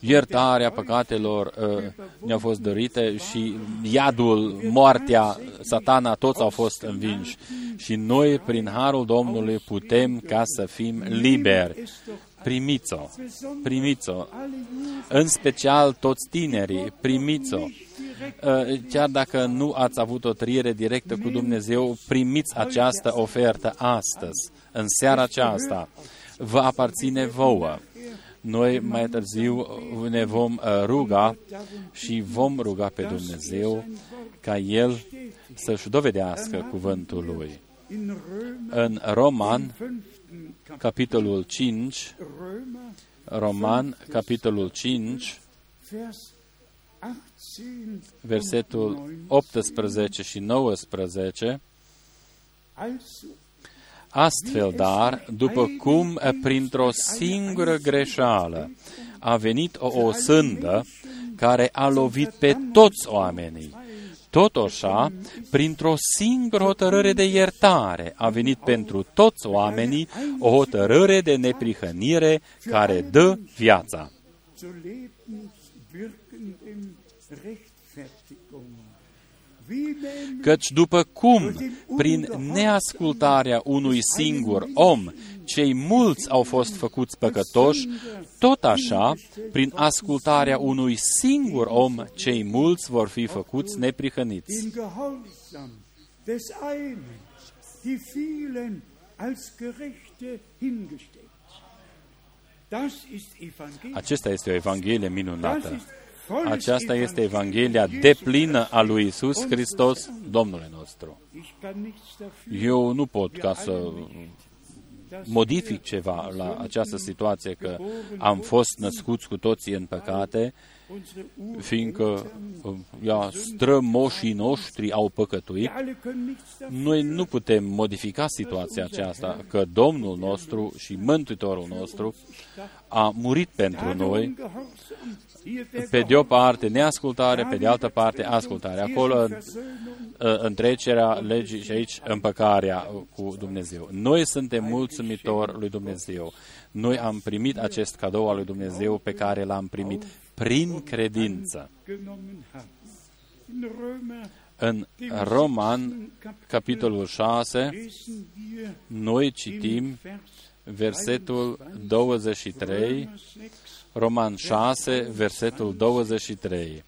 Iertarea păcatelor uh, ne-a fost dărite și iadul, moartea, satana, toți au fost învinși. Și noi, prin Harul Domnului, putem ca să fim liberi. Primiți-o, primiți-o, în special toți tinerii, primiți-o. Uh, chiar dacă nu ați avut o trăire directă cu Dumnezeu, primiți această ofertă astăzi, în seara aceasta. Vă aparține vouă. Noi mai târziu ne vom uh, ruga și vom ruga pe Dumnezeu ca El să-și dovedească cuvântul Lui. În Roman, capitolul 5, Roman, capitolul 5, versetul 18 și 19, Astfel, dar, după cum printr-o singură greșeală a venit o osândă care a lovit pe toți oamenii, tot așa, printr-o singură hotărâre de iertare a venit pentru toți oamenii o hotărâre de neprihănire care dă viața. Căci după cum, prin neascultarea unui singur om, cei mulți au fost făcuți păcătoși, tot așa, prin ascultarea unui singur om, cei mulți vor fi făcuți neprihăniți. Acesta este o Evanghelie minunată. Aceasta este Evanghelia deplină a lui Isus Hristos, Domnul nostru. Eu nu pot ca să modific ceva la această situație, că am fost născuți cu toții în păcate, fiindcă ia, strămoșii noștri au păcătuit, noi nu putem modifica situația aceasta, că Domnul nostru și Mântuitorul nostru a murit pentru noi, pe de o parte neascultare, pe de altă parte ascultare. Acolo întrecerea legii și aici împăcarea cu Dumnezeu. Noi suntem mulțumitori lui Dumnezeu. Noi am primit acest cadou al lui Dumnezeu pe care l-am primit prin credință. În Roman, capitolul 6, noi citim versetul 23, Roman 6, versetul 23.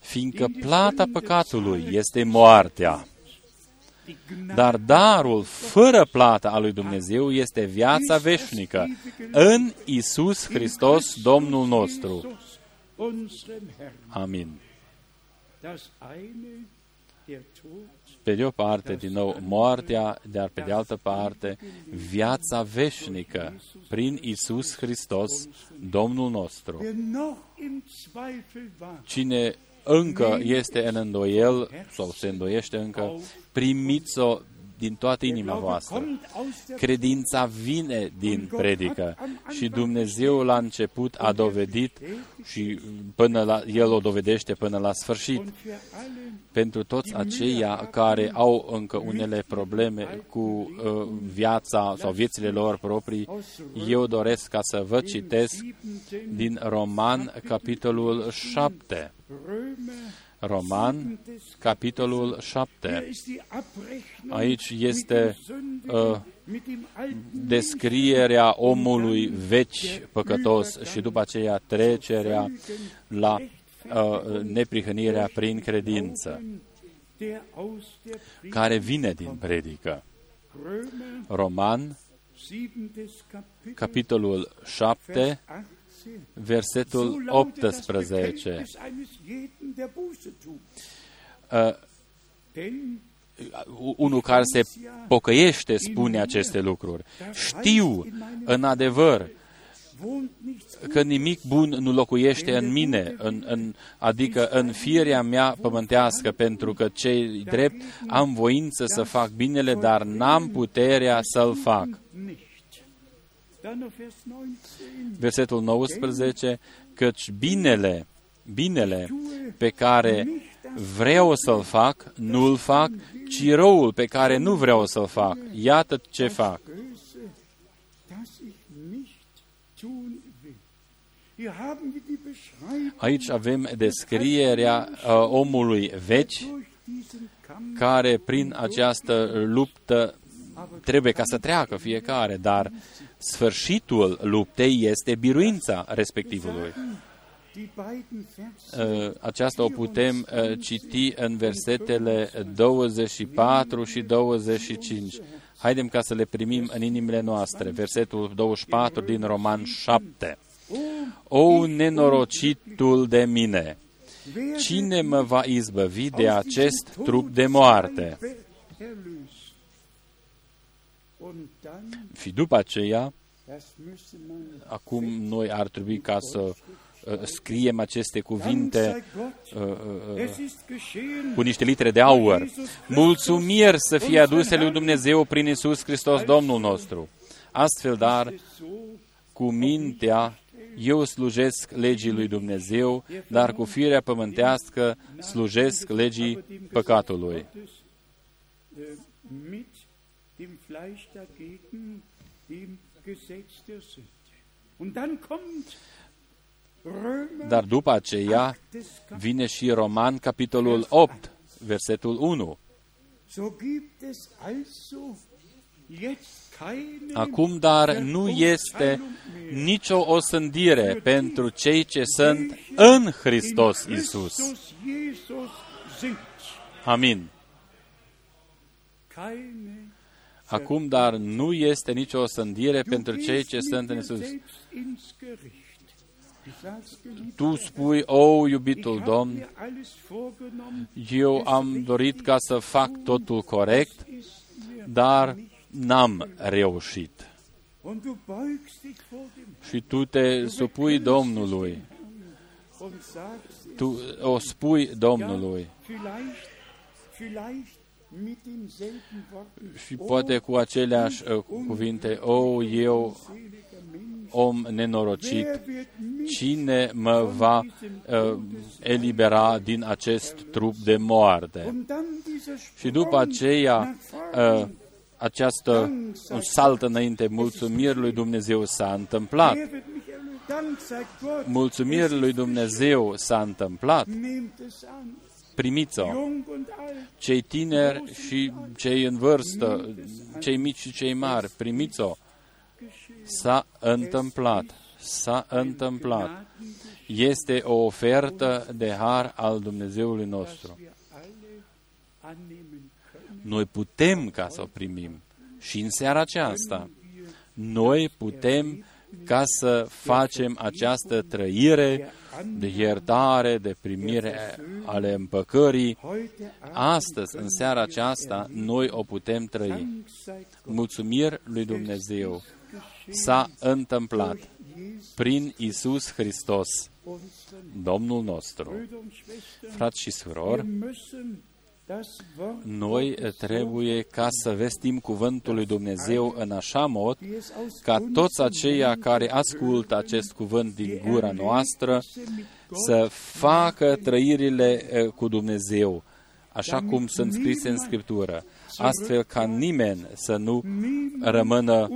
Fiindcă plata păcatului este moartea, dar darul fără plată al lui Dumnezeu este viața veșnică în Isus Hristos, Domnul nostru. Amin. Pe de o parte, din nou, moartea, dar pe de altă parte, viața veșnică prin Isus Hristos, Domnul nostru. Cine încă este în îndoiel sau se îndoiește încă, primiți-o din toată inima voastră. Credința vine din predică și Dumnezeu la început a dovedit și până la, El o dovedește până la sfârșit. Pentru toți aceia care au încă unele probleme cu uh, viața sau viețile lor proprii, eu doresc ca să vă citesc din Roman, capitolul 7. Roman, capitolul 7. Aici este uh, descrierea omului veci păcătos și după aceea trecerea la uh, neprihănirea prin credință, care vine din predică. Roman, capitolul 7, versetul 18. Uh, unul care se pocăiește spune aceste lucruri. Știu, în adevăr, că nimic bun nu locuiește în mine, în, în, adică în firea mea pământească, pentru că cei drept am voință să fac binele, dar n-am puterea să-l fac. Versetul 19, căci binele, binele pe care vreau să-l fac, nu-l fac, ci răul pe care nu vreau să-l fac. Iată ce fac. Aici avem descrierea uh, omului veci care prin această luptă trebuie ca să treacă fiecare, dar sfârșitul luptei este biruința respectivului. Uh, aceasta o putem uh, citi în versetele 24 și 25. Haidem ca să le primim în inimile noastre. Versetul 24 din Roman 7. O nenorocitul de mine! Cine mă va izbăvi de acest trup de moarte? Și după aceea, acum noi ar trebui ca să uh, scriem aceste cuvinte uh, uh, cu niște litere de aur. Mulțumiri să fie aduse lui Dumnezeu prin Isus Hristos, Domnul nostru. Astfel, dar, cu mintea, eu slujesc legii lui Dumnezeu, dar cu firea pământească slujesc legii păcatului dem Fleisch dagegen, dem Gesetz der Sünde. Und dann kommt Römer Dar după aceea des vine și Roman, capitolul 8, versetul 1. So gibt es also jetzt keine Acum, dar nu este nicio osândire pentru cei ce sunt în Hristos Isus. Christus Jesus sind. Amin. Keine Acum, dar nu este nicio osândire pentru cei ce sunt în Isus. selbst ins Gericht. Ich sag's geliebt, Tu spui, o, iubitul ich habe Domn, mir alles vorgenommen, eu am dorit ca să fac totul corect, ist mir dar n-am reușit. Und du beugst dich vor dem Și tu te supui Domnului, und sagst, tu o spui Domnului vielleicht, vielleicht mit denselben Worten, și poate cu aceleași uh, cuvinte, o, eu, seliger Mensch, om nenorocit, wer wird mich cine mă va uh, elibera din acest trup de moarte? und dann dieser Și după aceea, uh, această un salt înainte, mulțumiri lui Dumnezeu s-a întâmplat. Wer wird mich erlösen? Dank sei Gott. Mulțumiri lui Dumnezeu s-a întâmplat. Nehmt es an, Primiți-o. jung und alt. Cei tineri și cei în vârstă, cei mici și cei mari, primiți-o. S-a întâmplat. S-a întâmplat. Este o ofertă de har al Dumnezeului nostru. Wir alle annehmen können. Noi putem ca să o primim. Și în seara aceasta, noi putem ca să facem această trăire de iertare, de primire ale împăcării. Heute Astăzi, în seara aceasta, noi o putem trăi. Dank sei Gott. Mulțumiri lui Dumnezeu s-a întâmplat prin Isus Hristos, Unseren Domnul nostru. Brüder und Schwestern, Frați și surori, wir müssen das Wort noi trebuie ca să vestim cuvântul lui Dumnezeu în așa mod wie es aus ca toți aceia care ascultă acest cuvânt din gura noastră să facă trăirile eh, cu Dumnezeu, așa cum sunt scrise în Scriptură, astfel ca nimeni să nu rămână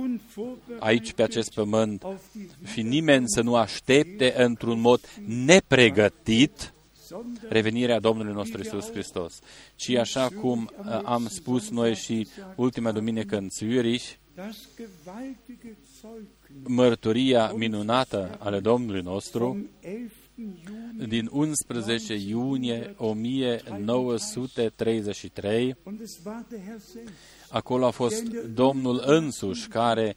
aici pe acest pământ și nimeni să nu aștepte într-un mod nepregătit revenirea Domnului nostru Isus Hristos, ci așa cum uh, am spus noi și ultima duminică în Zürich, das gewaltige Zeugnis mărturia minunată ale Domnului nostru vom 11. Juni din 11 iunie 1933, und es war der Herr selbst. acolo a fost Domnul însuși care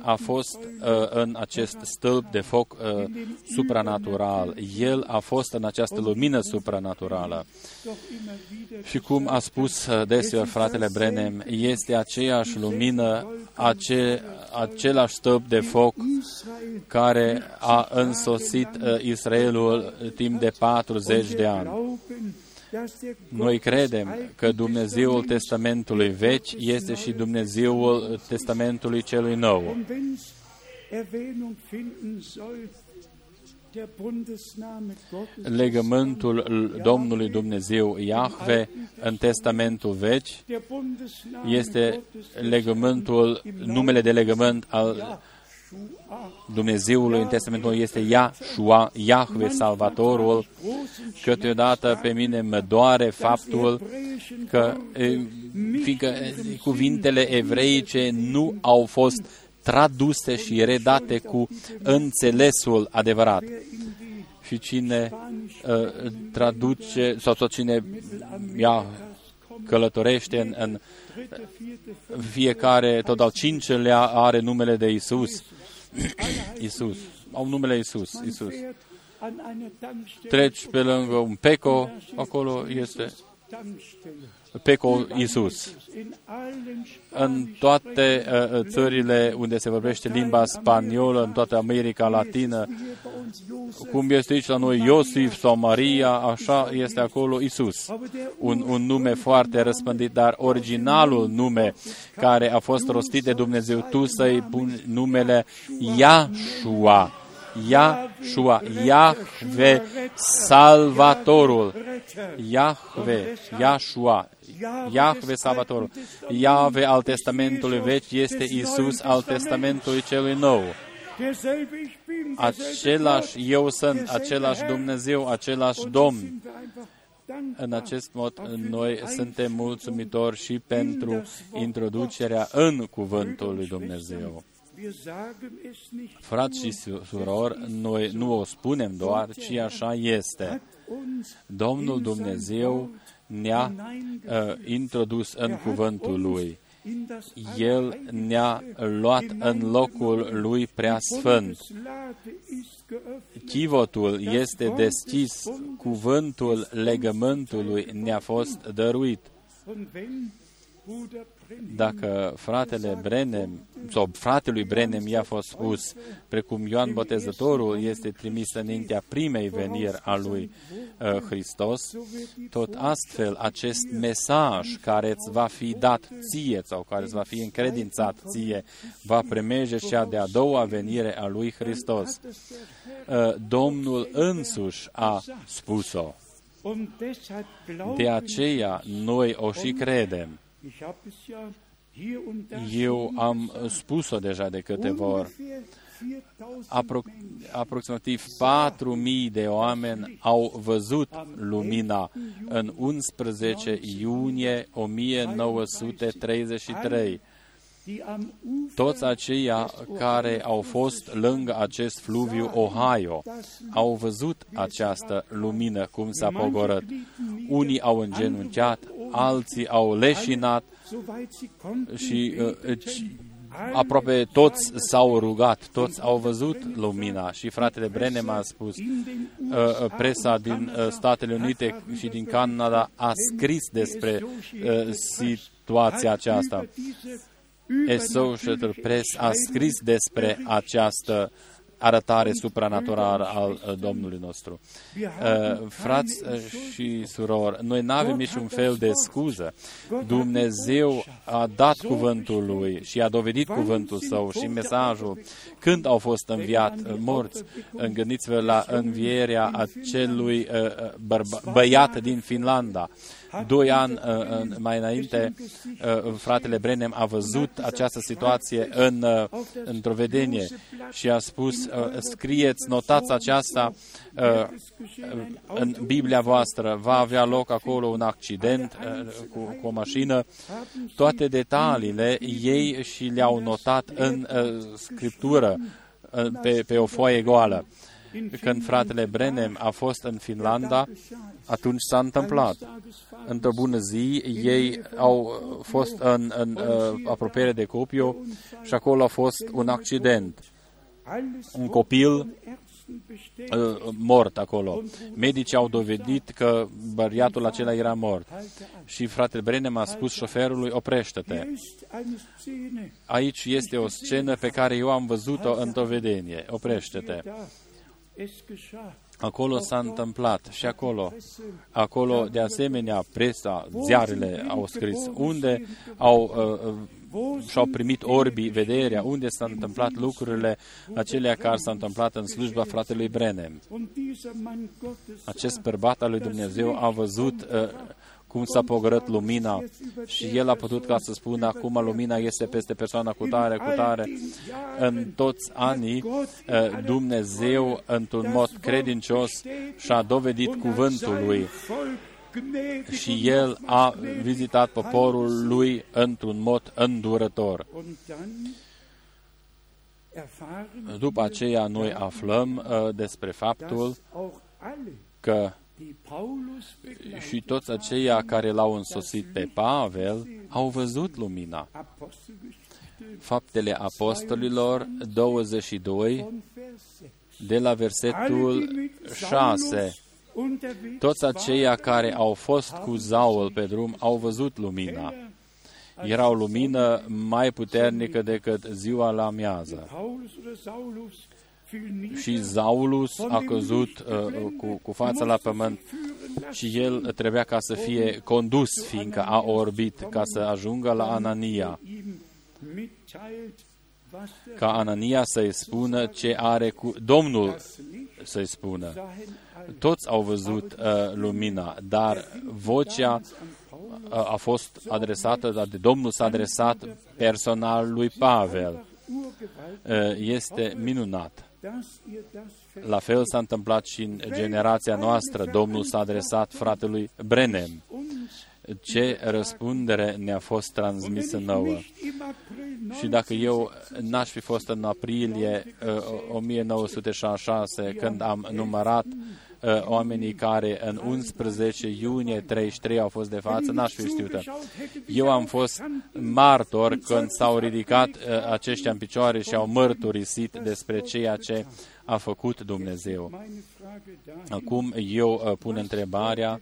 a fost uh, în acest stâlp de foc uh, supranatural. El a fost în această lumină supranaturală. Doch immer wieder Și cum a spus uh, deseori fratele Brenem, este aceeași lumină, ace, același stâlp de foc Israel care a însoțit uh, Israelul timp de 40 de ani. Glauben, dass der Noi credem că Dumnezeul Testamentului Vechi este și Dumnezeul Testamentului Celui Nou. Und wenn's Erwähnung finden soll, der Bundesname Gottes, Legământul Domnului Dumnezeu Iahve în Testamentul Vechi der Bundesname este Gottes legământul, numele de legământ al Shua. Dumnezeului în Testamentul Nou este Yahshua, Yahve, Salvatorul. Câteodată pe mine mă doare faptul că, e, fiindcă e, cuvintele evreice nu au fost traduse și redate cu înțelesul adevărat. Și cine uh, traduce sau tot cine ia, călătorește în, în fiecare, tot al cincelea are numele de Isus. Isus. Au numele Isus. Isus. an einer Tankstelle Treci pe lângă un peco, acolo este Tankstelle. peco Isus. In allen În toate uh, țările unde se vorbește limba spaniolă, în toată America Latină, hier bei uns Josef, cum este aici la noi Iosif sau Maria, așa este acolo Isus. aber der Un, un nume foarte răspândit, dar originalul nume care a fost rostit de Dumnezeu, tu să-i pun numele Yahshua. Yahshua, Yahve, Salvatorul. Yahve, Yahshua, Yahve Salvatorul. Yahve al Testamentului Vechi este Isus al Testamentului Celui Nou. derselbe ich bin, derselbe același Gott, eu sunt, derselbe același Herr. Dumnezeu, același Und so Domn. sind wir einfach dankbar În acest mod, auch für noi die suntem mulțumitori și pentru introducerea în Cuvântul lui Dumnezeu. Wir sagen es nicht Frați și su- surori, noi nu o spunem doar, ci așa este. uns Domnul Dumnezeu ne-a uh, introdus în cuvântul Lui. in das El ne-a luat în locul Lui prea sfânt. Bundeslade ist geöffnet. Chivotul este deschis, cuvântul legământului ne-a fost dăruit. Und wenn Bruder Brennan Dacă fratele Brenem, sau fratelui Brenem i-a fost spus, precum Ioan Botezătorul este trimis înaintea primei veniri a lui uh, Hristos, tot astfel acest mesaj care îți va fi dat ție sau care îți va fi încredințat ție, va primeje cea de-a doua venire a lui Hristos. Uh, Domnul însuși a spus-o. und deshalb De glauben aceea noi o și credem. Ich habe es ja hier und da Eu am spus-o deja de câteva ori. ungefähr 4000 Apro- aproximativ 4.000 de oameni au văzut lumina în 11 iunie 1933. die am Ufer Toți aceia care au fost lângă acest fluviu Ohio au văzut această lumină cum s-a pogorât. Unii au îngenunchiat, alții au leșinat soweit sie konnten și uh, beteten. ci- aproape toți s-au rugat, toți au văzut lumina și fratele Brenem a spus, in den uh, uh, presa din uh, Statele Unite și din Canada a scris despre uh, situația aceasta. Associated Press a scris despre această arătare supranaturală al uh, Domnului nostru. Uh, frați uh, și surori, noi nu avem niciun fel de scuză. Dumnezeu a dat cuvântul Lui și a dovedit cuvântul Său și mesajul. Când au fost înviat uh, morți, îngândiți-vă la învierea acelui uh, uh, bărba- băiat din Finlanda. Doi ani uh, în- mai înainte, uh, fratele Brenem a văzut această situație în, uh, într-o vedenie și a spus, uh, scrieți, notați aceasta uh, în Biblia voastră, va avea loc acolo un accident uh, cu, cu o mașină. Toate detaliile ei și le-au notat în uh, scriptură, uh, pe, pe o foaie goală. Când fratele Brenem a fost în Finlanda, atunci s-a întâmplat. Într-o bună zi, ei au fost în, în uh, apropiere de Copio și acolo a fost un accident. Un copil uh, mort acolo. Medicii au dovedit că băriatul acela era mort. Și fratele Brenem a spus șoferului, oprește-te. Aici este o scenă pe care eu am văzut-o într-o vedenie. Oprește-te. Acolo s-a întâmplat și acolo, acolo de asemenea presa, ziarele au scris unde au uh, uh, și-au primit orbii vederea, unde s-au întâmplat lucrurile acelea care s-au întâmplat în slujba fratelui Brenem. Acest bărbat al lui Dumnezeu a văzut uh, cum s-a pogorât lumina și el a putut ca să spună acum lumina este peste persoana cu tare, cu tare. În toți anii uh, Dumnezeu într-un mod credincios și-a dovedit cuvântul lui și el a vizitat poporul lui într-un mod îndurător. După aceea noi aflăm uh, despre faptul că și toți aceia care l-au însoțit pe Pavel au văzut lumina. Faptele Apostolilor 22, de la versetul 6. Toți aceia care au fost cu Zaul pe drum au văzut lumina. Era o lumină mai puternică decât ziua la amiază. Și Zaulus a căzut uh, cu, cu fața la pământ și el trebuia ca să fie condus, fiindcă a orbit, ca să ajungă la Anania. Ca Anania să-i spună ce are cu Domnul să-i spună. Toți au văzut uh, lumina, dar vocea uh, a fost adresată, dar de Domnul s-a adresat personal lui Pavel. este minunat. La fel s-a întâmplat și în generația noastră. Domnul s-a adresat fratelui Brenem. Ce răspundere ne-a fost transmisă nouă. Și dacă eu n-aș fi fost în aprilie 1966, când am numărat Uh, oamenii care în 11 iunie 33 au fost de față, n-aș fi știută. Eu am fost martor când s-au ridicat uh, aceștia în picioare și au mărturisit despre ceea ce a făcut Dumnezeu. Acum eu uh, pun întrebarea,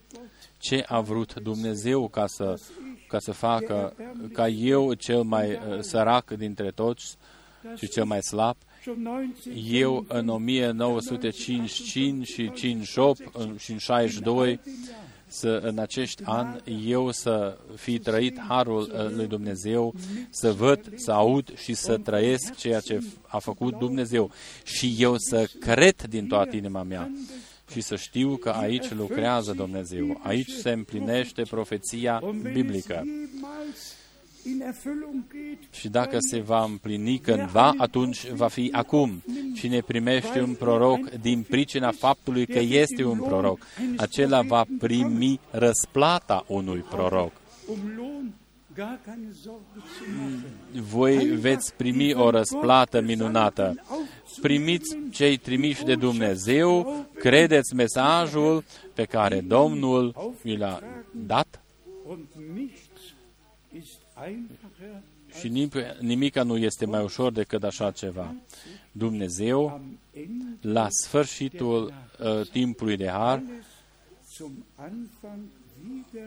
ce a vrut Dumnezeu ca să, ca să facă, ca eu, cel mai sărac dintre toți și cel mai slab, eu în 1955 și 58 și în 62 să, în acești ani eu să fi trăit harul uh, lui Dumnezeu, să văd, să aud și să trăiesc ceea ce a făcut Dumnezeu și eu să cred din toată inima mea și să știu că aici lucrează Dumnezeu, aici se împlinește profeția biblică. Și dacă se va împlini cândva, atunci va fi acum. Cine primește un proroc din pricina faptului că este un proroc, acela va primi răsplata unui proroc. Voi veți primi o răsplată minunată. Primiți cei trimiși de Dumnezeu, credeți mesajul pe care Domnul vi l-a dat și nimica nu este mai ușor decât așa ceva. Dumnezeu, la sfârșitul uh, timpului de har,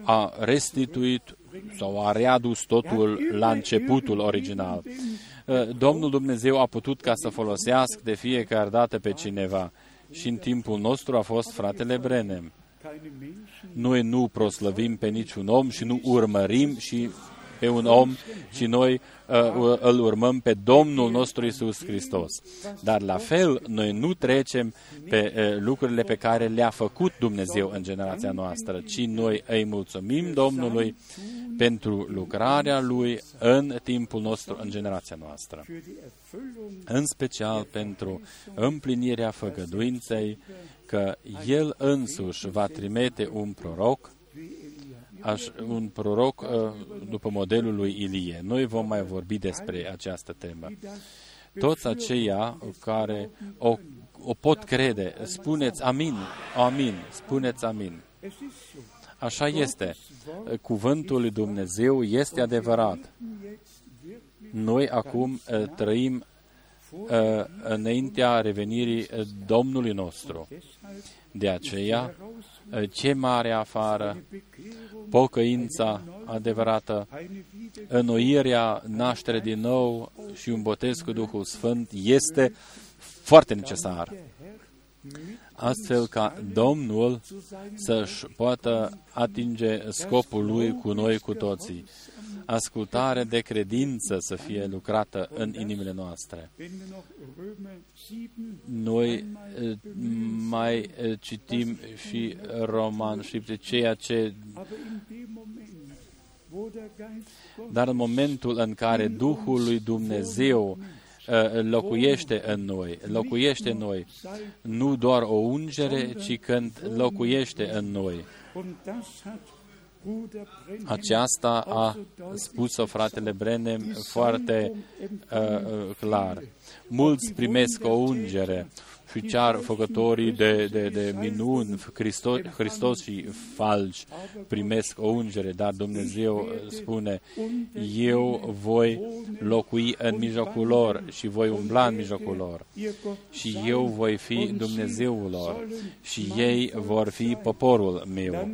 a restituit sau a readus totul la începutul original. Uh, Domnul Dumnezeu a putut ca să folosească de fiecare dată pe cineva și în timpul nostru a fost fratele Brenem. Noi nu proslăvim pe niciun om și nu urmărim și pe un om și noi uh, îl urmăm pe Domnul nostru Isus Hristos. Dar la fel, noi nu trecem pe uh, lucrurile pe care le-a făcut Dumnezeu în generația noastră, ci noi îi mulțumim Domnului pentru lucrarea Lui în timpul nostru, în generația noastră. În special pentru împlinirea făgăduinței că El însuși va trimite un proroc aș, un proroc uh, după modelul lui Ilie. Noi vom mai vorbi despre această temă. Toți aceia care o, o pot crede, spuneți amin, amin, spuneți amin. Așa este. Cuvântul lui Dumnezeu este adevărat. Noi acum uh, trăim uh, înaintea revenirii Domnului nostru. De aceea, ce mare afară, pocăința adevărată, înnoirea, naștere din nou și un botez cu Duhul Sfânt este foarte necesar. Astfel ca Domnul să-și poată atinge scopul Lui cu noi cu toții ascultare de credință să fie lucrată în inimile noastre. Noi eh, mai eh, citim și roman și ceea ce dar în momentul în care Duhul lui Dumnezeu eh, locuiește în noi, locuiește în noi, nu doar o ungere, ci când locuiește în noi. Aceasta a spus-o fratele Brenem foarte uh, uh, clar. Mulți primesc o ungere, și cear făcătorii de, de, de minuni, Hristos, Hristos și falși primesc o ungere, dar Dumnezeu spune, eu voi locui în mijlocul lor și voi umbla în mijlocul lor și eu voi fi Dumnezeul lor și ei vor fi poporul meu.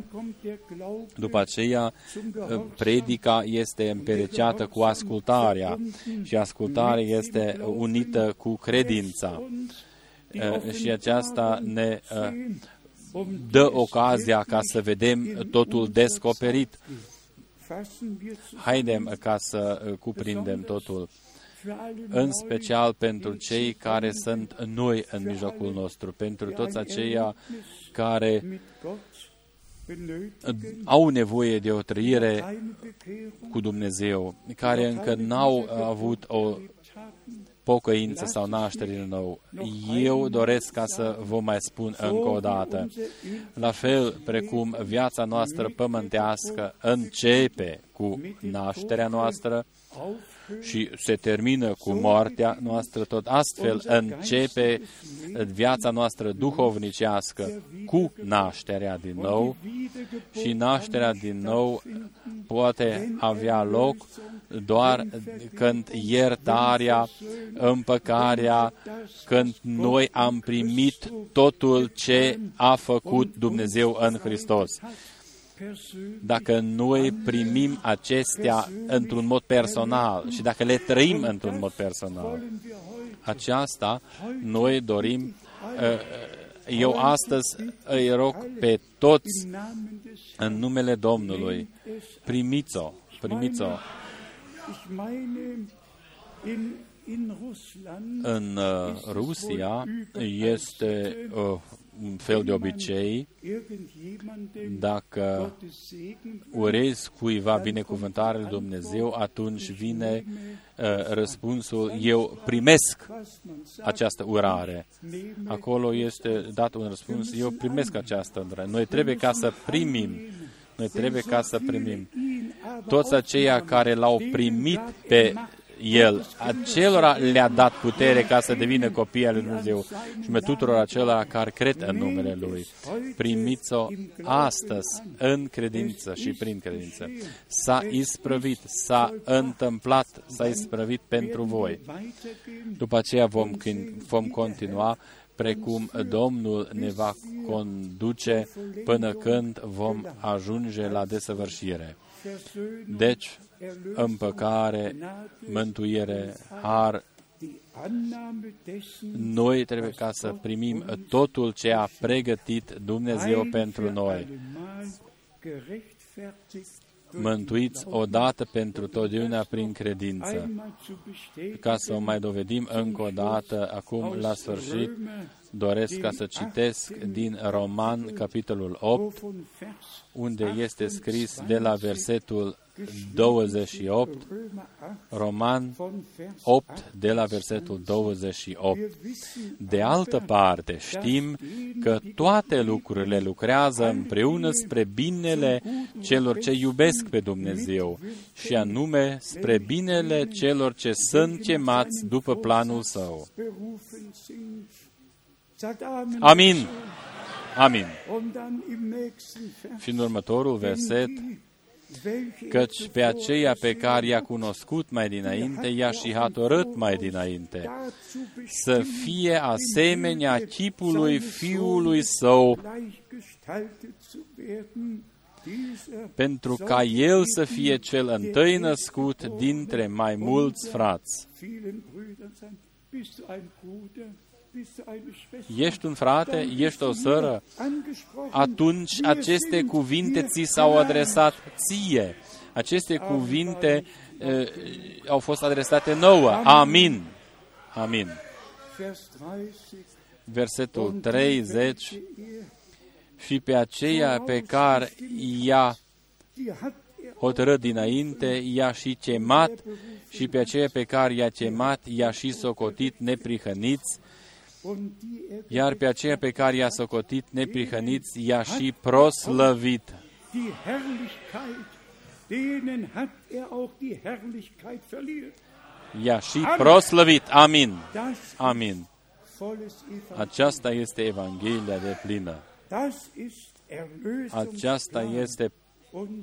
După aceea, predica este împereceată cu ascultarea și ascultarea este unită cu credința. Eh, și aceasta ne eh, dă ocazia ca să vedem totul descoperit. Haidem ca să eh, cuprindem totul, în special pentru cei care sunt noi în mijlocul nostru, pentru toți aceia care au nevoie de o trăire cu Dumnezeu, care încă n-au avut o pocăință sau naștere din nou. Eu doresc ca să vă mai spun încă o dată. La fel precum viața noastră pământească începe cu nașterea noastră, și se termină cu moartea noastră, tot. Astfel începe viața noastră duhovnicească cu nașterea din nou. Și nașterea din nou poate avea loc doar când iertarea, împăcarea, când noi am primit totul ce a făcut Dumnezeu în Hristos dacă noi primim acestea într-un mod personal și dacă le trăim într-un mod personal, aceasta noi dorim. Uh, eu astăzi îi rog pe toți în numele Domnului, primiți-o, primiți-o. În uh, Rusia este uh, un fel de obicei, dacă urezi cuiva binecuvântarea lui Dumnezeu, atunci vine uh, răspunsul, eu primesc această urare. Acolo este dat un răspuns, eu primesc această urare. Noi trebuie ca să primim, noi trebuie ca să primim. Toți aceia care l-au primit pe el acelora le-a dat putere ca să devină copii al lui Dumnezeu și me tuturor acelora care cred în numele Lui. Primiți-o astăzi în credință și prin credință. S-a isprăvit, s-a întâmplat, s-a isprăvit pentru voi. După aceea vom, vom continua precum Domnul ne va conduce până când vom ajunge la desăvârșire. Deci, împăcare, mântuire, har. Noi trebuie ca să primim totul ce a pregătit Dumnezeu pentru noi. Mântuiți odată pentru totdeauna prin credință. Ca să o mai dovedim încă o dată, acum la sfârșit, doresc ca să citesc din Roman, capitolul 8, unde este scris de la versetul 28, Roman 8, de la versetul 28. De altă parte, știm că toate lucrurile lucrează împreună spre binele celor ce iubesc pe Dumnezeu și anume spre binele celor ce sunt chemați după planul său. Amin. Amin. Și în următorul verset, căci pe aceea pe care i-a cunoscut mai dinainte, i-a și hotărât mai dinainte, să fie asemenea chipului Fiului Său, pentru ca El să fie cel întâi născut dintre mai mulți frați. Ești un frate, ești o soră, atunci aceste cuvinte ți s-au adresat ție. Aceste cuvinte uh, au fost adresate nouă. Amin. Amin. Versetul 30 și pe aceea pe care i-a hotărât dinainte, i-a și cemat și pe aceea pe care i-a cemat, i-a și socotit neprihăniți iar pe aceea pe care i-a socotit neprihăniți, i-a și proslăvit. I-a și proslăvit. Amin. Amin. Aceasta este Evanghelia de plină. Aceasta este,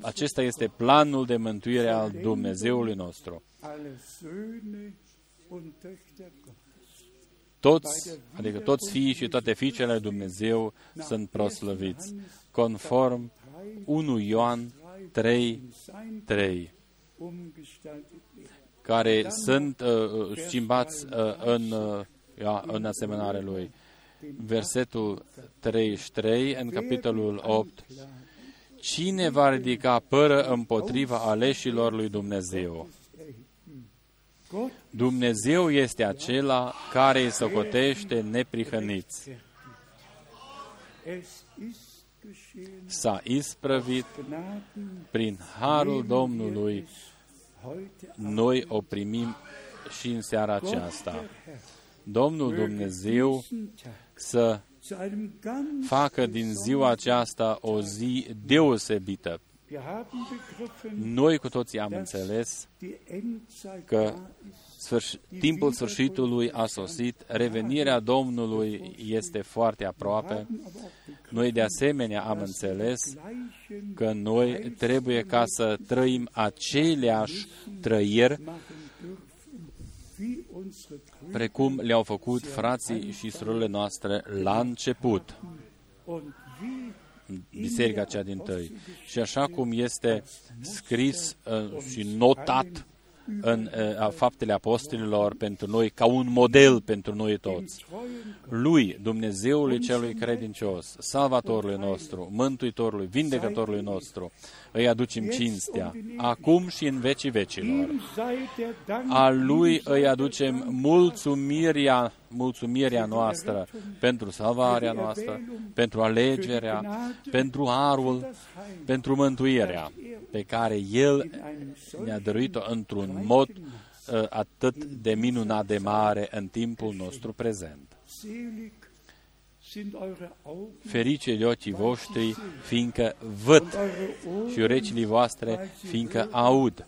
acesta este planul de mântuire al Dumnezeului nostru toți, adică toți fiii și toate fiicele Dumnezeu sunt proslăviți, conform 1 Ioan 3, 3, care sunt uh, uh, schimbați uh, în, uh, ja, în asemănare lui. Versetul 33, în capitolul 8, Cine va ridica pără împotriva aleșilor lui Dumnezeu? Dumnezeu este acela care îi socotește neprihăniți. S-a isprăvit prin harul Domnului. Noi o primim și în seara aceasta. Domnul Dumnezeu să facă din ziua aceasta o zi deosebită. Noi cu toții am înțeles că sfârș- timpul sfârșitului a sosit, revenirea Domnului este foarte aproape. Noi de asemenea am înțeles că noi trebuie ca să trăim aceleași trăiri precum le-au făcut frații și surorile noastre la început, biserica cea din tăi. Și așa cum este scris uh, și notat în uh, faptele apostolilor pentru noi, ca un model pentru noi toți. Lui, Dumnezeului celui credincios, Salvatorului nostru, Mântuitorului, Vindecătorului nostru, îi aducem cinstea, acum și în vecii vecilor. A Lui îi aducem mulțumirea, mulțumirea noastră pentru salvarea noastră, pentru alegerea, pentru arul, pentru mântuirea pe care El ne-a dăruit-o într-un mod uh, atât de minunat de mare în timpul nostru prezent. Ferice de ochii voștri, fiindcă văd, și urechile voastre, fiindcă aud,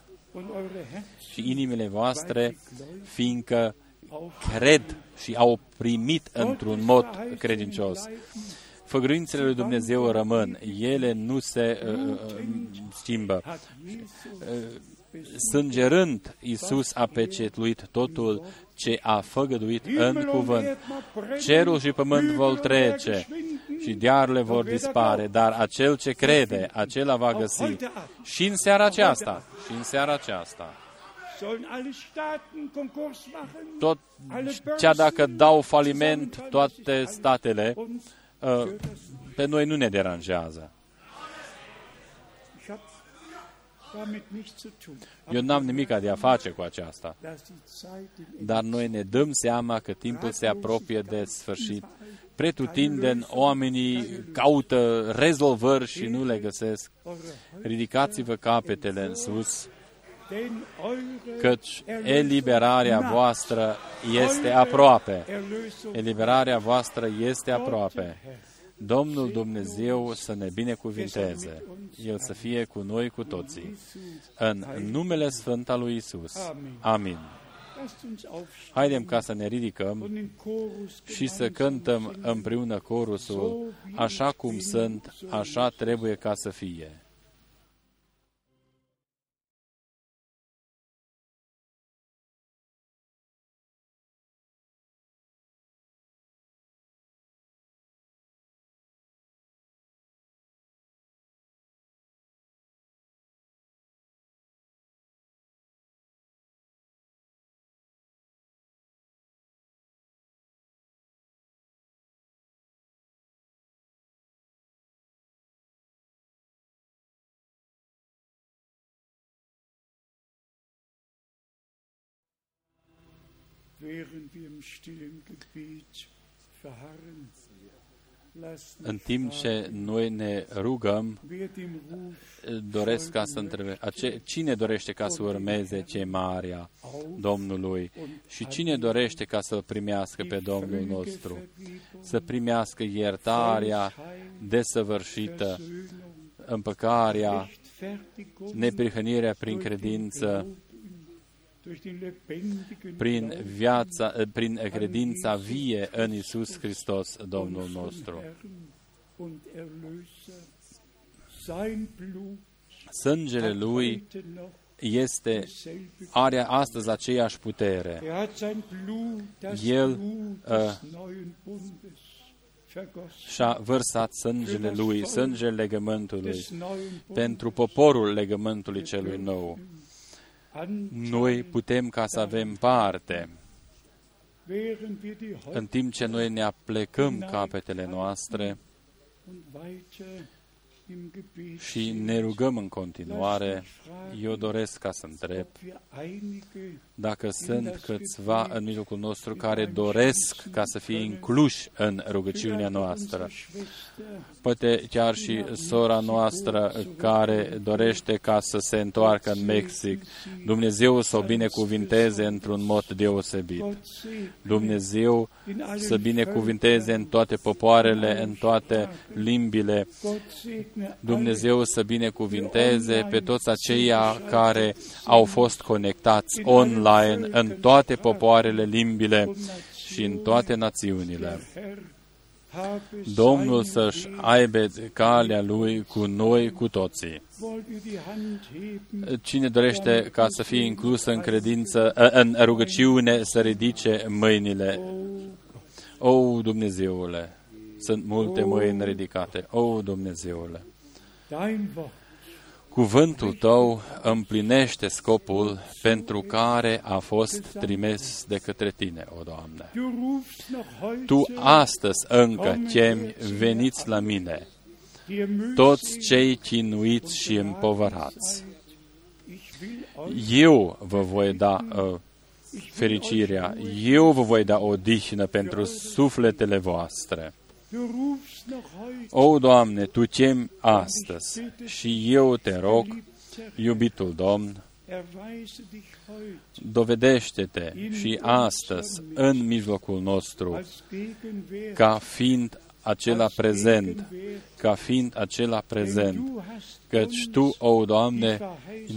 și inimile voastre, fiindcă cred și au primit într-un mod credincios. Făgăruințele lui Dumnezeu rămân, ele nu se uh, uh, schimbă. Uh, sângerând, Iisus a pecetluit totul ce a făgăduit în cuvânt. Cerul și pământ vor trece și diarurile vor dispare, dar acel ce crede, acela va găsi. Și în seara aceasta, și în seara aceasta. Tot cea dacă dau faliment toate statele, uh, pe noi nu ne deranjează. Eu n-am nimic de a face cu aceasta, dar noi ne dăm seama că timpul se apropie de sfârșit. Pretutindeni, oamenii caută rezolvări și nu le găsesc. Ridicați-vă capetele în sus, căci eliberarea voastră este aproape. Eliberarea voastră este aproape. Domnul Dumnezeu să ne binecuvinteze, El să fie cu noi cu toții. În numele Sfânt al lui Isus. Amin. Haidem ca să ne ridicăm și să cântăm împreună corusul, așa cum sunt, așa trebuie ca să fie. În timp ce noi ne rugăm, doresc ca să întrebe, cine dorește ca să urmeze chemarea Domnului? și cine dorește ca să primească pe Domnul nostru, să primească iertarea desăvârșită, împăcarea, neprihănirea prin credință, prin, viața, prin credința vie în Isus Hristos, Domnul nostru. Sângele Lui este, are astăzi aceeași putere. El uh, și-a vărsat sângele Lui, sângele legământului, pentru poporul legământului celui nou noi putem ca să avem parte. În timp ce noi ne aplecăm capetele noastre im Gebet și ne rugăm în continuare, eu doresc ca să întreb. ob wir einige dacă sunt câțiva în mijlocul nostru care doresc ca să fie incluși în rugăciunea noastră. Schwester Poate chiar și sora noastră care dorește ca să se întoarcă în Mexic. Dumnezeu să o binecuvinteze într-un mod deosebit. Gott segne Dumnezeu in allen să binecuvinteze în toate popoarele, în toate limbile. Gott segne Dumnezeu să binecuvinteze pe toți aceia care au fost conectați online în toate popoarele, limbile și în toate națiunile. Herr habe Domnul seine să-și aibă calea Lui cu noi, cu toții. wollt ihr die Hand heben Cine dorește ca să fie inclus în credință, în rugăciune, să ridice mâinile. O, Dumnezeule, sunt multe mâini ridicate. O, Dumnezeule, dein Wort cuvântul Tău împlinește scopul pentru care a fost trimis de către Tine, o Doamne. du rufst noch heute Tu astăzi încă chemi, veniți la mine, dir Mühe toți cei chinuiți și împovărați. ich will euch Eu vă voi da uh, fericirea, eu vă voi da o dihnă pentru sufletele voastre. Du rufst noch heute O, Doamne, Tu chemi astăzi? Și eu te rog, iubitul Domn, erweise dich heute dovedește-te și astăzi în mijlocul nostru als Gegenwehr ca fiind acela prezent, ca fiind acela prezent, du hast căci Tu, o Doamne,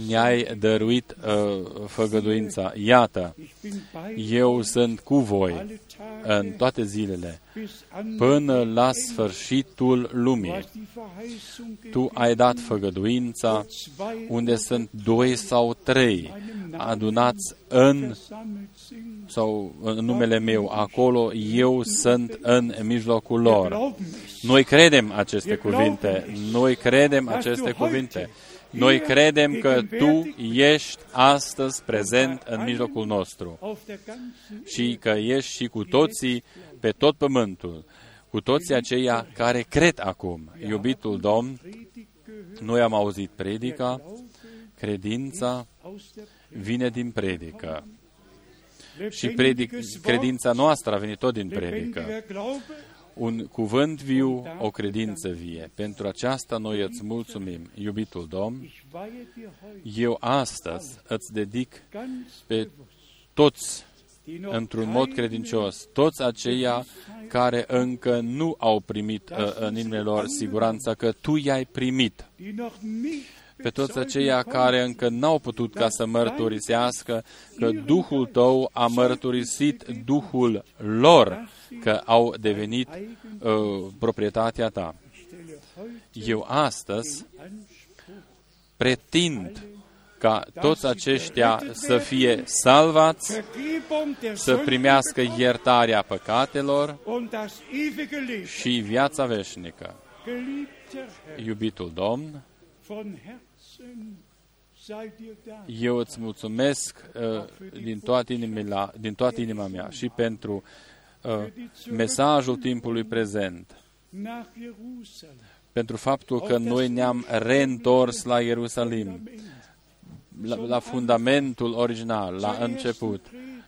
ne-ai dăruit uh, făgăduința. Iată, ich bin bei eu sunt cu voi alle Tage în toate zilele, bis an până la sfârșitul du lumii. hast die Verheißung Tu ai dat făgăduința zwei unde sunt doi sau trei adunați în versammelt sind. Sau în numele meu, acolo eu sunt în mijlocul lor. Glauben es. Noi credem aceste cuvinte, noi credem aceste cuvinte. Noi credem că Tu ești astăzi prezent în mijlocul nostru Auf der ganzen și că ești și cu toții pe tot pământul, cu toții aceia care cred acum. Iubitul Domn, Predigt gehört, noi am auzit predica, Glaube credința aus der vine din predică. Și lebendiges predic, Wort, credința noastră a venit tot din predică. lebendiger Glaube, Un cuvânt viu, o credință vie. Pentru aceasta noi îți mulțumim, iubitul Domn. ich weihe dir heute Eu astăzi îți dedic ganz pe bewusst, toți, die noch într-un mod keine credincios, toți aceia care încă nu au primit uh, în inimile lor siguranța că Tu i-ai primit. Die noch nicht Pe toți bezeugen aceia care încă n-au putut ca să mărturisească că Duhul Tău a mărturisit Duhul lor, că au devenit uh, proprietatea Ta. stelle heute Eu astăzi Anspruch, pretind ca toți aceștia să fie salvați, Vergebung der să Sünden primească iertarea păcatelor und das ewige Leben. și viața veșnică. Geliebter Herr, Iubitul Domn, von Herzen sei dir Dank. eu îți mulțumesc uh, din, toată inima, din toată inima mea și pentru uh, mesajul timpului prezent, Nach Jerusalem, pentru faptul că noi ne-am reîntors la Ierusalim, la, la fundamentul original, la început,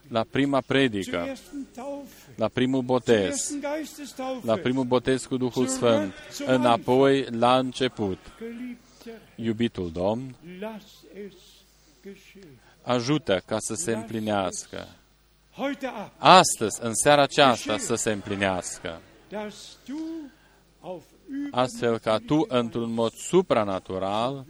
la prima zur predică, ersten Taufe, la primul zur botez, ersten Geistestaufe. la primul botez cu Duhul Sfânt, înapoi la început. Geliebter Herr, Iubitul Domn, lass es geschehen. ajută ca să se împlinească. Heute Abend, Astăzi, în seara aceasta, să se împlinească. dass du auf Astfel ca tu, într-un mod supranatural,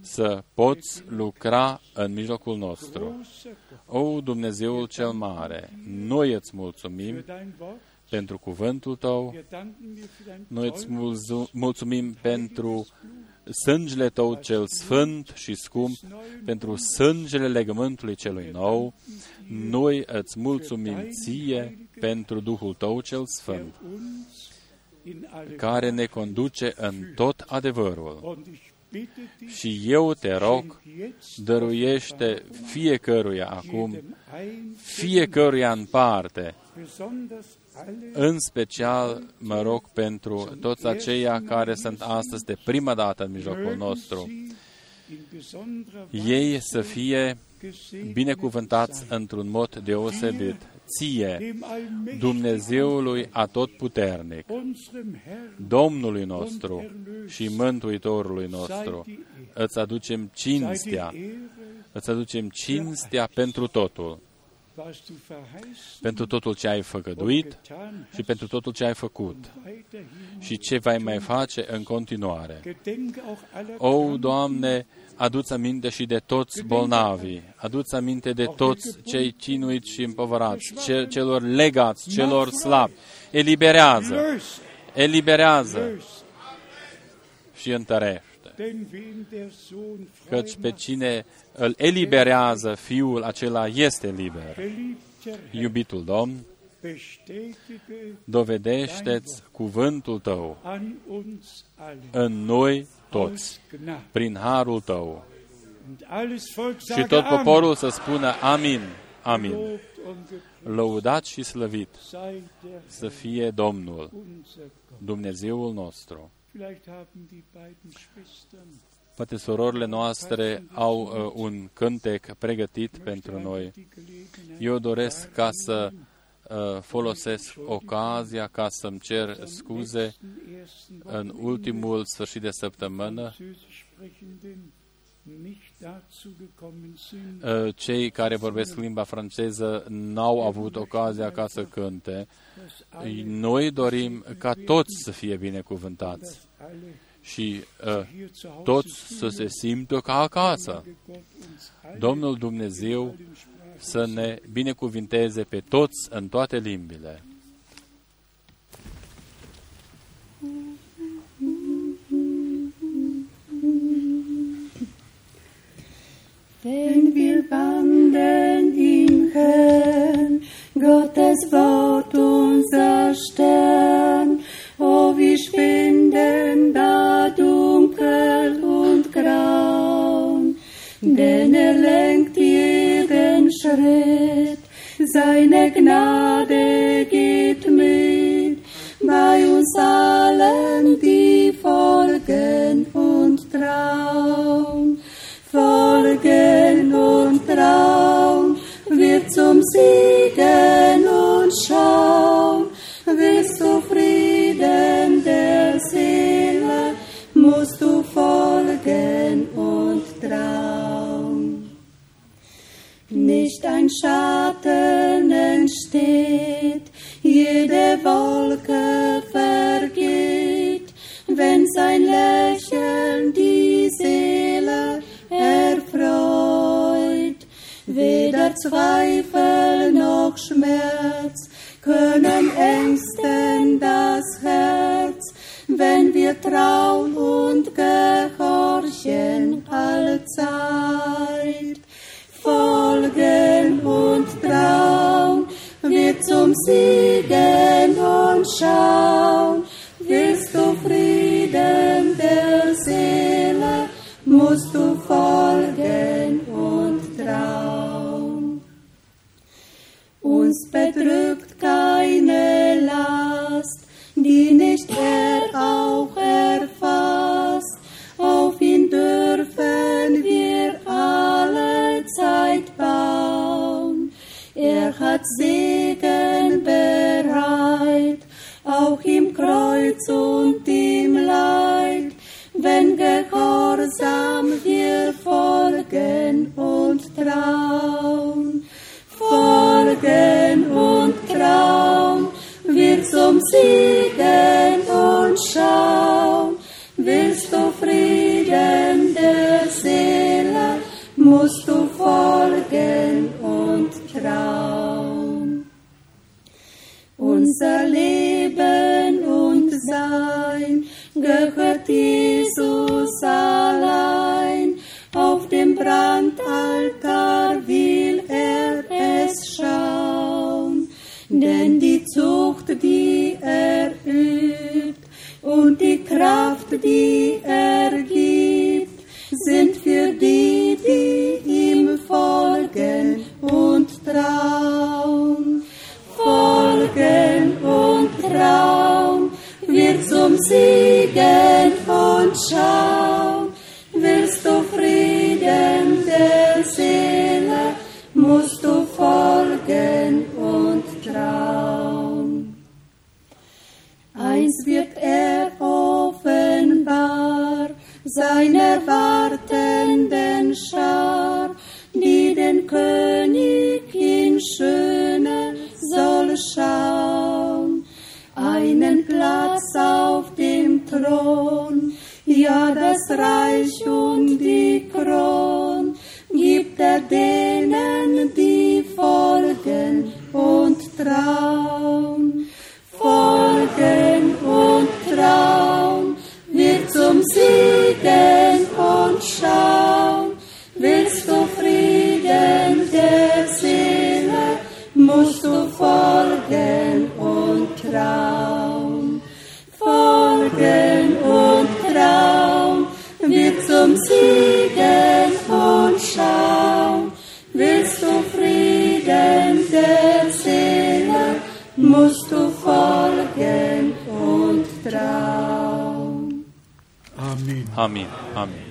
să poți lucra în mijlocul nostru. großer Gott O, Dumnezeul cel mare, noi îți mulțumim für dein Wort. pentru cuvântul tău, Wir danken dir für dein noi îți Zeugnis. mulzu- mulțumim pentru sângele tău cel sfânt și scump, pentru sângele legământului celui nou, noi îți mulțumim ție pentru Duhul tău cel sfânt, uns in alle care ne conduce în tot adevărul. Und ich bitte dich, Și eu te rog, jetzt dăruiește fiecăruia acum, jedem ein fiecăruia în parte, besonders În special mă rog pentru toți aceia care sunt astăzi de prima dată în mijlocul nostru. Ei să fie binecuvântați într-un mod deosebit. Ție, Dumnezeului Atotputernic, Domnului nostru și Mântuitorului nostru, îți aducem cinstea, îți aducem cinstea pentru totul pentru totul ce ai făgăduit și pentru totul ce ai făcut. și ce vei mai face în continuare. O, Doamne, aduți aminte și de toți bolnavii, aduți aminte de toți cei chinuiți și împovărați, celor legați, celor slabi. Eliberează, eliberează. Și întărește. Căci pe cine îl eliberează, Fiul acela este liber. Iubitul Domn, dovedește-ți cuvântul Tău în noi toți, prin harul Tău. Și tot poporul să spună Amin, Amin. Lăudat și slăvit să fie Domnul, Dumnezeul nostru. Poate surorile noastre au uh, un cântec pregătit pentru noi. Eu doresc ca să uh, folosesc ocazia ca să-mi cer scuze în ultimul sfârșit de săptămână uh, cei care vorbesc limba franceză n-au avut ocazia ca să cânte. Noi dorim ca toți să fie binecuvântați și uh, toți să se simtă ca acasă. Domnul Dumnezeu să ne binecuvinteze pe toți în toate limbile. Wenn wir wandeln im Herrn, Gottes Wort unser Stern, oh wie schwinden da dunkel und graun, denn er lenkt jeden Schritt, seine Gnade geht mit, bei uns allen, die folgen und trauen, folgen und trauen, wird zum Siegen und schauen, wirst du Frieden der Seele, musst du folgen und trauen. Nicht ein Schatten entsteht, jede Wolke vergeht, wenn sein Lächeln die Weder Zweifel noch Schmerz können ängsten das Herz, wenn wir trauen und gehorchen allzeit. Folgen und trauen wir zum Siegen und schauen, willst du Frieden der Seele, musst du folgen und trauen. Uns bedrückt keine Last, die nicht er auch erfasst. Auf ihn dürfen wir alle Zeit bauen. Er hat Segen bereit, auch im Kreuz und im Leid, wenn gehorsam wir folgen Siegen und schauen. Willst du Frieden der Seele, musst du folgen und trauen. Unser Leben und Sein gehört Jesus allein. Kraft, die er gibt, sind für die, die ihm folgen und trauen. Folgen und trauen wird zum Siegen und Schauen. Wartenden Schar, die den König in Schöne soll schauen. Einen Platz auf dem Thron, ja das Reich und die Kron, gibt er denen, die folgen und trauen. Folgen und trauen, wird zum Siegen folgen und trauen. Folgen und trauen, wird zum Siegen und schauen. Willst du Frieden der Seele, musst du folgen und trauen. Amen. Amin. Amin.